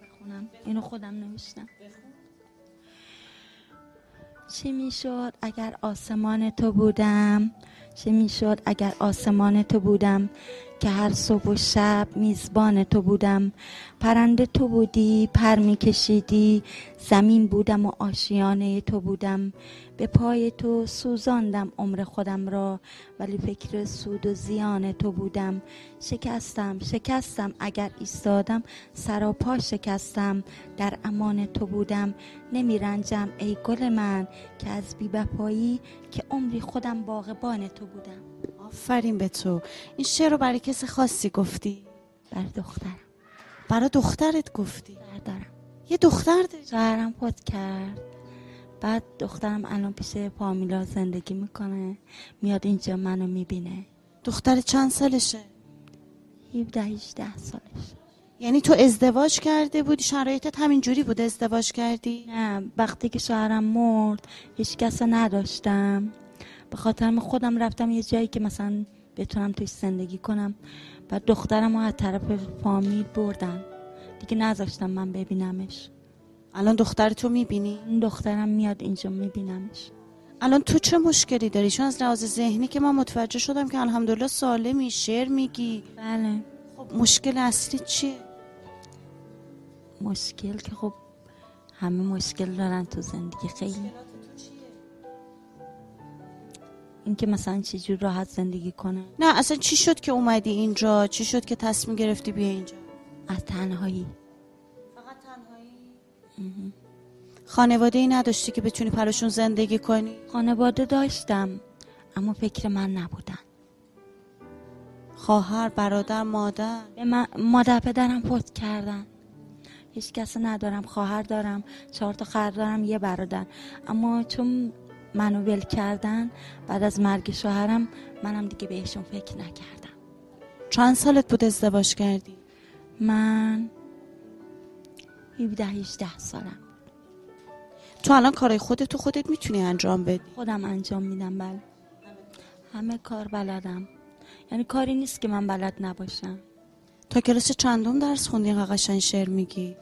بخونم. اینو خودم نوشتم. چی می‌شد اگر آسمان تو بودم؟ چه می‌شد اگر آسمان تو بودم؟ که هر صبح و شب میزبان تو بودم. پرنده تو بودی پر میکشیدی. زمین بودم و آشیانه تو بودم. به پای تو سوزاندم عمر خودم را ولی فکر سود و زیان تو بودم. شکستم شکستم اگر ایستادم. سراپا شکستم در امان تو بودم. نمیرنجم ای گل من که از بی بپایی که عمری خودم باغبان تو بودم. آفرین به تو. این شعر رو برای کسی خاصی گفتی؟ برای دخترم. برای دخترت گفتی؟ دارم یه دختر داری. شوهرم خود کرد. بعد دخترم الان پیش پامیلا زندگی می‌کنه. میاد اینجا منو می‌بینه. دختر چند سالشه؟ 17 18 سالش یعنی تو ازدواج کرده بودی؟ شرایطت همین جوری بود ازدواج کردی؟ نه وقتی که شوهرم مرد هیچ کس نداشتم. به خاطر خودم رفتم یه جایی که مثلا بتونم توش زندگی کنم. و دخترم رو از طرف فامیل بردن. دیگه نذاشتم من ببینمش. الان دختر تو می‌بینی؟ دخترم میاد اینجا میبینمش. الان تو چه مشکلی داری؟ چون از لحاظ ذهنی که من متوجه شدم که الحمدلله سالمی شعر میگی. بله. خب مشکل اصلی چیه؟ مشکل که خب همه مشکل دارن تو زندگی خیلی. این که مثلا چجور راحت زندگی کنه نه اصلا چی شد که اومدی اینجا؟ چی شد که تصمیم گرفتی بیا اینجا؟ از تنهایی فقط تنهایی؟ خانواده ای نداشتی که بتونی پراشون زندگی کنی؟ خانواده داشتم اما فکر من نبودن خواهر برادر مادر به من مادر پدرم فوت کردن هیچ کس ندارم خواهر دارم چهار تا خواهر دارم یه برادر اما چون منو ول کردن. بعد از مرگ شوهرم منم دیگه بهشون فکر نکردم. چند سالت بود ازدواج کردی؟ من 17 18 سالم. تو الان کارای خودت تو خودت می‌تونی انجام بدی؟ خودم انجام میدم بله. همه کار بلدم. یعنی کاری نیست که من بلد نباشم. تا کلاس چندم درس خوندی؟ اینقدر قشنگ شعر میگی.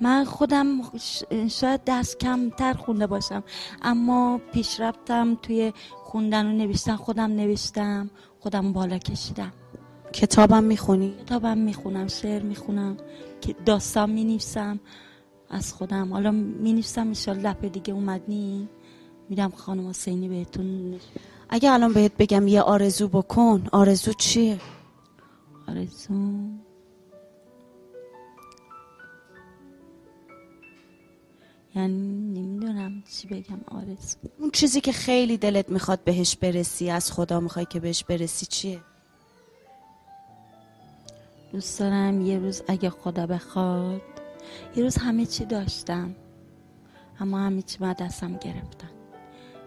من خودم شاید دست کمتر خونده باشم اما پیشرفتم توی خوندن و نوشتن خودم نوشتم خودم بالا کشیدم. کتابم می‌خونی؟ کتابم می‌خونم شعر می‌خونم که داستان می‌نویسم از خودم. حالا می‌نویسم ایشال دفعه دیگه اومدنی میدم خانم حسینی بهتون. اگه الان بهت بگم یه آرزو بکن آرزو چیه؟ آرزو؟ یعنی نمی‌دونم چی بگم. آرزو اون چیزی که خیلی دلت می‌خواد بهش برسی از خدا می‌خوای که بهش برسی چیه؟ دوست دارم یه روز اگه خدا بخواد یه روز همه چی داشتم اما همه چی من دستم گرفتن.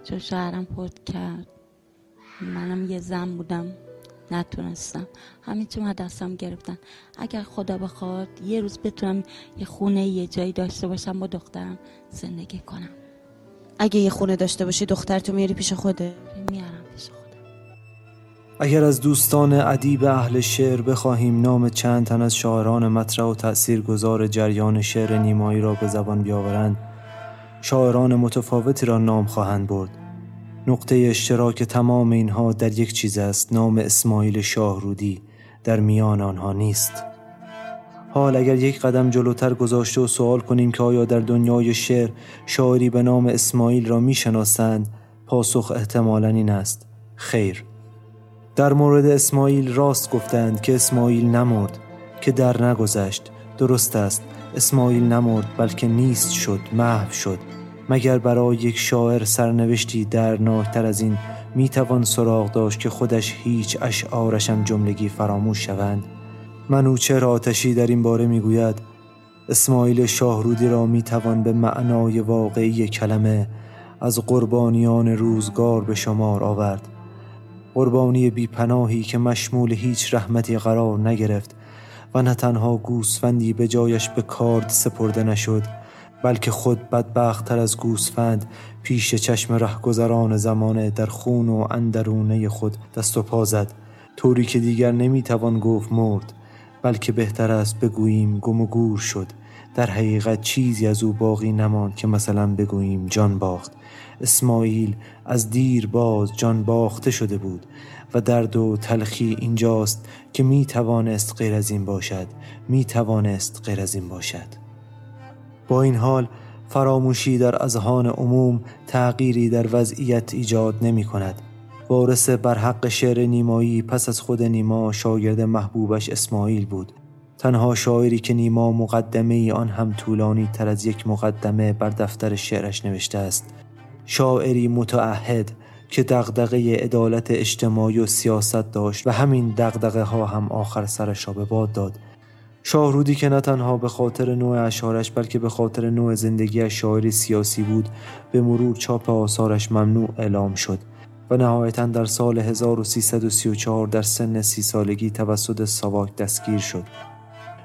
چون شوهرم فوت کرد. منم یه زن بودم. نتونستم. چی من دستم گرفتن. اگر خدا بخواد یه روز بتونم یه خونه یه جایی داشته باشم با دخترم زندگی کنم. اگه یه خونه داشته باشی دخترتو میاری پیش خوده میارم پیش خودم. اگر از دوستان ادیب اهل شعر بخواهیم نام چند تن از شاعران مطرح و تأثیرگذار جریان شعر نیمایی را به زبان بیاورند. شاعران متفاوتی را نام خواهند برد. نقطه اشتراک تمام اینها در یک چیز است نام اسماعیل شاهرودی. در میان آنها نیست. حال اگر یک قدم جلوتر گذاشته و سوال کنیم که آیا در دنیای شعر شاعری به نام اسماعیل را می‌شناسند پاسخ احتمالا این است خیر. در مورد اسماعیل راست گفتند که اسماعیل نمرد که در نگذشت. درست است اسماعیل نمرد بلکه نیست شد محو شد. مگر برای یک شاعر سرنوشتی درناکتر از این می‌توان سراغ داشت که خودش هیچ اشعارشم جملگی فراموش شوند؟ منوچهر آتشی در این باره می‌گوید؟ اسماعیل شاهرودی را می‌توان به معنای واقعی کلمه از قربانیان روزگار به شمار آورد. قربانی بیپناهی که مشمول هیچ رحمتی قرار نگرفت و نه تنها گوسفندی به جایش به کارد سپرده نشد بلکه خود بدبختتر از گوسفند پیش چشم رهگذران زمانه در خون و اندرونه خود دست و پا زد. طوری که دیگر نمی‌توان گفت مرد بلکه بهتر است بگوییم گم و گور شد. در حقیقت چیزی از او باقی نماند که مثلا بگوییم جان باخت. اسماعیل از دیر باز جان باخته شده بود و درد و تلخی اینجاست که می توانست غیر از این باشد. می توانست غیر از این باشد. با این حال فراموشی در اذهان عموم تغییری در وضعیت ایجاد نمی کند. وارث بر حق شعر نیمایی پس از خود نیما شاگرد محبوبش اسماعیل بود. تنها شاعری که نیما مقدمه ای آن هم طولانی تر از یک مقدمه بر دفتر شعرش نوشته است. شاعری متعهد که دغدغه عدالت اجتماعی و سیاست داشت و همین دغدغه ها هم آخر سرش را به باد داد. شاهرودی که نه تنها به خاطر نوع اشعارش بلکه به خاطر نوع زندگی شاعری سیاسی بود به مرور چاپ آثارش ممنوع اعلام شد و نهایتا در سال 1334 در سن سی سالگی توسط ساواک دستگیر شد.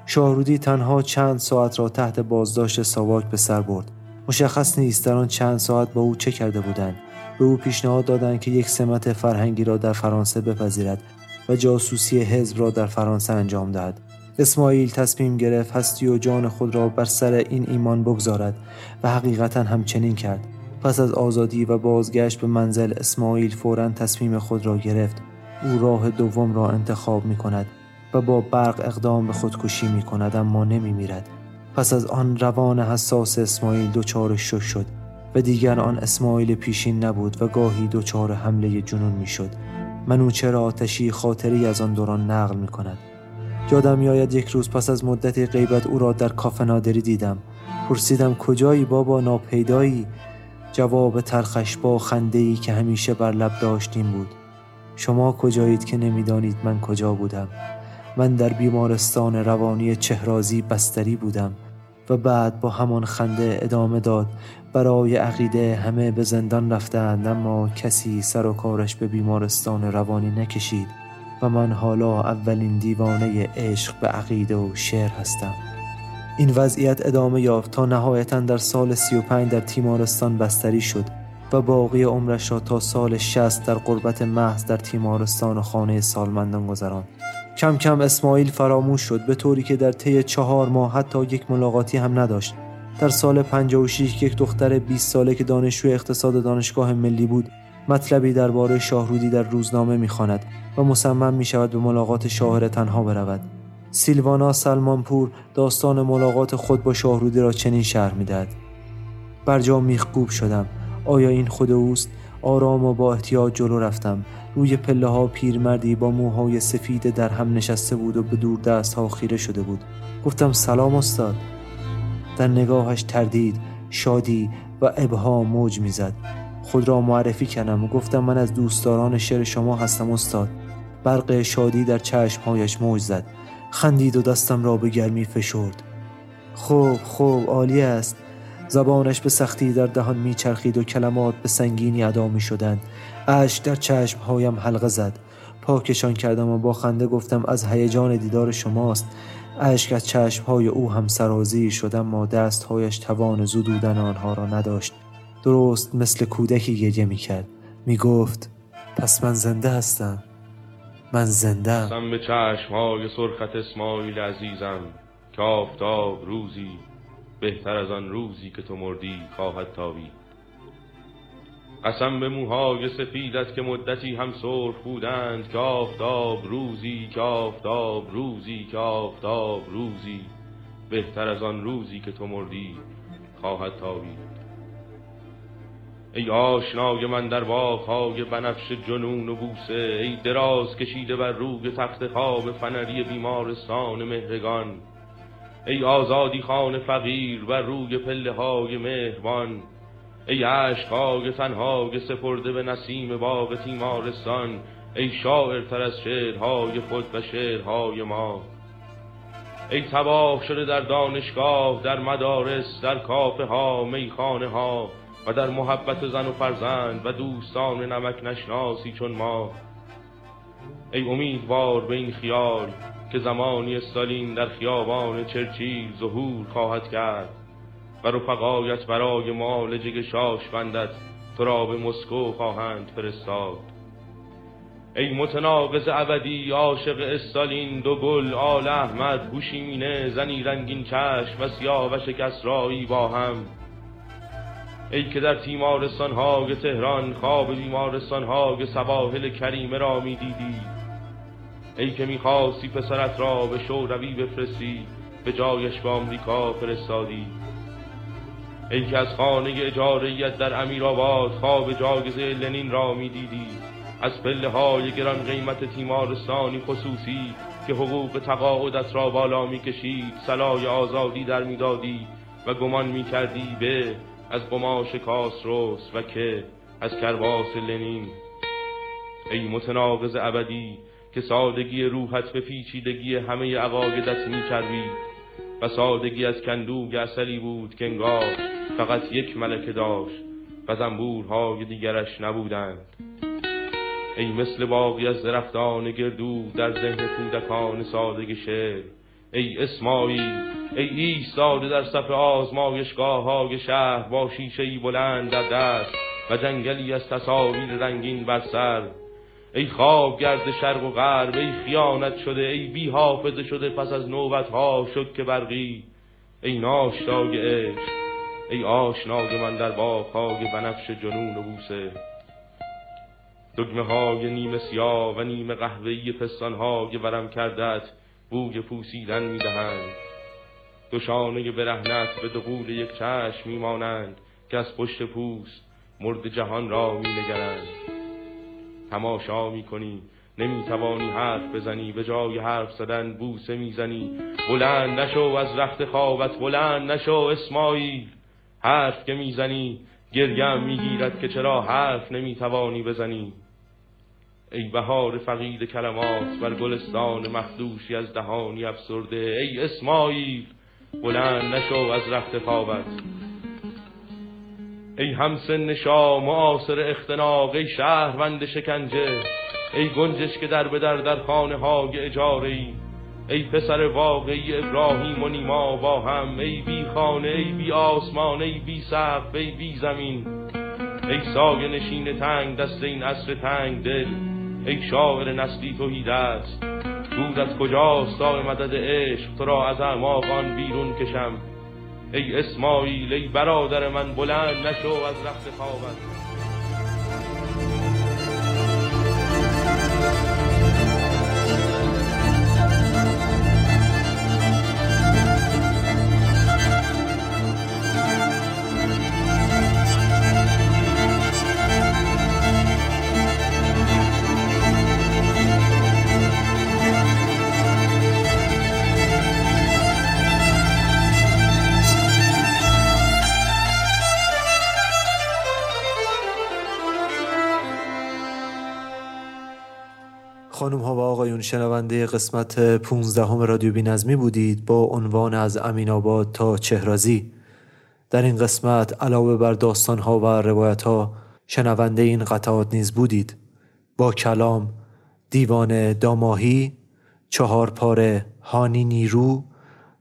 شاهرودی تنها چند ساعت را تحت بازداشت ساواک به سر برد. مشخص نیست در آن چند ساعت با او چه کرده بودند. به او پیشنهاد دادند که یک سمت فرهنگی را در فرانسه بپذیرد و جاسوسی حزب را در فرانسه انجام دهد. اسماعیل تصمیم گرفت هستی و جان خود را بر سر این ایمان بگذارد و حقیقتا همچنین کرد. پس از آزادی و بازگشت به منزل اسماعیل فورا تصمیم خود را گرفت. او راه دوم را انتخاب می کند و با برق اقدام به خودکشی می کند اما نمی میرد پس از آن روان حساس اسماعیل دچار شش شد و دیگر آن اسماعیل پیشین نبود و گاهی دچار حمله جنون می‌شد. منوچهر آتشی خاطری از آن دوران نقل می کند یادم میآید یک روز پس از مدتی غیبت او را در کافه نادری دیدم. پرسیدم کجایی بابا ناپیدایی؟ جواب تلخش با خنده ای که همیشه بر لب داشتیم بود. شما کجایید که نمی‌دانید من کجا بودم؟ من در بیمارستان روانی چهرازی بستری بودم و بعد با همان خنده ادامه داد برای عقیده همه به زندان رفتند اما کسی سر و کارش به بیمارستان روانی نکشید. و من حالا اولین دیوانه عشق به عقیده و شعر هستم. این وضعیت ادامه یافت تا نهایتا در سال 35 در تیمارستان بستری شد و باقی عمرش را تا سال 60 در قربت محض در تیمارستان و خانه سالمندان گذراند. کم کم اسماعیل فراموش شد به طوری که در طی چهار ماه حتی یک ملاقاتی هم نداشت. در سال 56 یک دختر 20 ساله که دانشجوی اقتصاد دانشگاه ملی بود مطلبی درباره شاهرودی در روزنامه می‌خواند و مصمم می شود به ملاقات شاهر تنها برود. سیلوانا سلمانپور داستان ملاقات خود با شاهرودی را چنین شرح می‌دهد. بر جا میخکوب شدم. آیا این خود اوست؟ آرام و با احتیاط جلو رفتم. روی پله ها پیرمردی با موهای سفید در هم نشسته بود و به دور دست ها خیره شده بود. گفتم سلام استاد. در نگاهش تردید شادی و ابها موج می‌زد. خود را معرفی کردم و گفتم من از دوستداران شعر شما هستم استاد. برق شادی در چشمهایش موج زد. خندید و دستم را به گرمی فشرد. خوب خوب عالی است. زبانش به سختی در دهان میچرخید و کلمات به سنگینی ادا می شدند اشک در چشمهایم حلقه زد. پاکشان کردم و با خنده گفتم از هیجان دیدار شماست. اشک از چشمهای او هم سرازیر شد اما دستهایش توان زدودن آنها را نداشت. درست مثل کودکی گریه می کرد می گفت پس من زنده هستم. من زنده قسم به چشمهای سرخت اسماعیل عزیزم که آفتاب روزی بهتر از آن روزی که تو مردی خواهد تابید. قسم به موهای سفیدت که مدتی هم سرخ بودند که آفتاب روزی که آفتاب روزی که آفتاب روزی بهتر از آن روزی که تو مردی خواهد تابید. ای آشنای من در باغهای بنفش جنون و بوسه ای دراز کشیده بر روی تخت خواب فنری بیمارستان مهرگان ای آزادی خان فقیر بر روی پله های مهربان ای عشقهای تنهای سپرده به نسیم باغ تیمارستان ای شاعر تر از شعرهای خود و شعرهای ما. ای تباه شده در دانشگاه در مدارس در کافه ها میخانه ها و در محبت زن و فرزند و دوستان نمک نشناسی چون ما. ای امیدوار به این خیال که زمانی استالین در خیابان چرچیل ظهور خواهد کرد و رفقایت برای معالجه شاش بندت تو را به مسکو خواهند فرستاد. ای متناقض ابدی عاشق استالین دو گل آل احمد هوشیمینه زنی رنگین چشم و سیاوش کسرایی با هم. ای که در تیمارستان های تهران خواب بیمارستان های سواحل کریمه را می دیدی ای که می‌خواستی پسرت را به شوروی بفرستی به جایش به آمریکا فرستادی. ای که از خانه اجاریت در امیرآباد خواب جاگزه لنین را می‌دیدی. از پله های گران قیمت تیمارستانی خصوصی که حقوق تقاعدت را بالا می‌کشید سلای آزادی در می‌دادی و گمان می‌کردی به از قماش کاسروس و که از کرباس لنین. ای متناقض ابدی که سادگی روحت به پیچیدگی همه عقایدت میچربید و سادگی از کندوگ اصلی بود که انگار فقط یک ملکه داشت و زنبورهای دیگرش نبودند. ای مثل باقی از درختان گردو در ذهن کودکان سادگی شعر ای اسماعیل ای ایستاده در صف آزمایشگاه های شهر با شیشه بلند در دست و جنگلی از تصاویر رنگین بر سر. ای خواب گرد شرق و غرب ای خیانت شده ای بی حافظه شده پس از نوبت ها شد که برقی. ای ناشتای عشق ای آشنای من در باغهای بنفش جنون و بوسه دگمه های نیمه سیاه و نیمه قهوه‌ای پستان های ورم کردت. بوی پوسیدن می‌دهند. دو شانه برهنت به دقول یک چشم میمانند که از پشت پوست مرد جهان را مینگرند. تماشا می‌کنی نمی‌توانی حرف بزنی به جای حرف زدن بوسه می‌زنی. بلند نشو از رخت خوابت بلند نشو اسماعیل. حرف که می‌زنی گریم می‌گیرد که چرا حرف نمی‌توانی بزنی. ای بهار فقید کلمات بر گلستان مخدوشی از دهانی افسرده ای اسماعیل بلند نشو از رخت خوابت. ای همسن شاه معاصر اختناق ای شهروند شکنجه ای گنجش که در به در در خانه های اجاره ای ای پسر واقعی ابراهیم و نیما با هم ای بی خانه ای بی آسمان ای بی سقف ای بی زمین. ای سایه نشین تنگ دست این عصر تنگ دل ای شاعر نسلی توحید است دود از کجاست تا مدد عشق؟ تو را از اعماقان بیرون کشم. ای اسماعیل ای برادر من بلند نشو از رخت خوابت. خانم ها و آقایون شنونده قسمت 15 همه رادیو بینظمی بودید با عنوان از امین آباد تا چهرازی. در این قسمت علاوه بر داستان ها و روایت ها شنونده این قطعات نیز بودید. با کلام دیوان داماهی چهار پاره هانی نیرو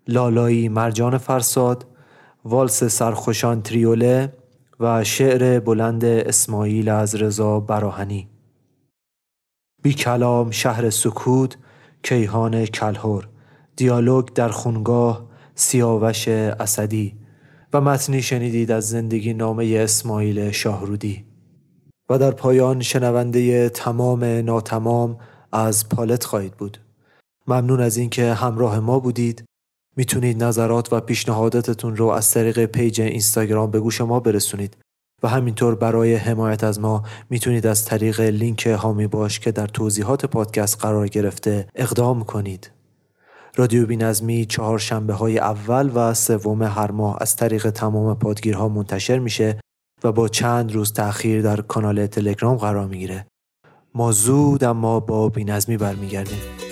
لالایی مرجان فرساد والس سرخوشان تریوله و شعر بلند اسماعیل از رضا براهنی. بی کلام شهر سکوت کیهان کلهور دیالوگ در خونگاه سیاوش اسدی. و متنی شنیدید از زندگی نامه اسماعیل شاهرودی. و در پایان شنونده تمام ناتمام از پالت خواهید بود. ممنون از اینکه همراه ما بودید. می‌تونید نظرات و پیشنهاداتتون رو از طریق پیج اینستاگرام به گوش ما برسونید. و همینطور برای حمایت از ما می‌تونید از طریق لینک هامی باش که در توضیحات پادکست قرار گرفته اقدام کنید. رادیو بینظمی چهار شنبه های اول و سوم هر ماه از طریق تمام پادگیرها منتشر میشه و با چند روز تأخیر در کانال تلگرام قرار می‌گیره. ما زود اما با بینظمی برمیگردیم.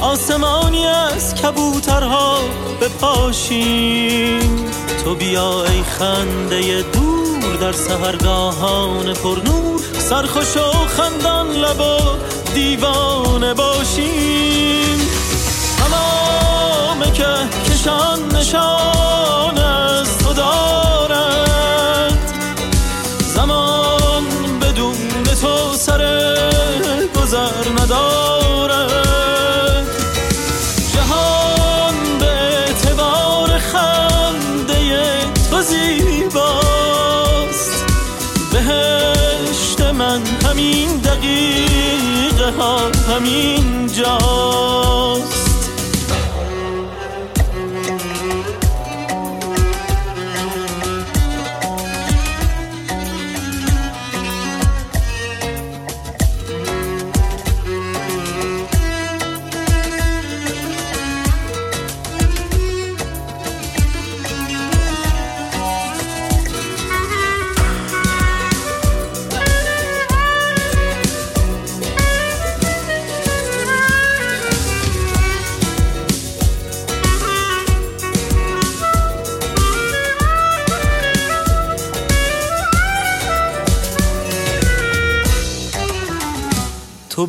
آسمانی از کبوترها بپاشیم. تو بیا ای خنده دور در سهرگاهان پرنور سرخوش و خندان لبا دیوانه باشیم. تمام که کشان نشان ها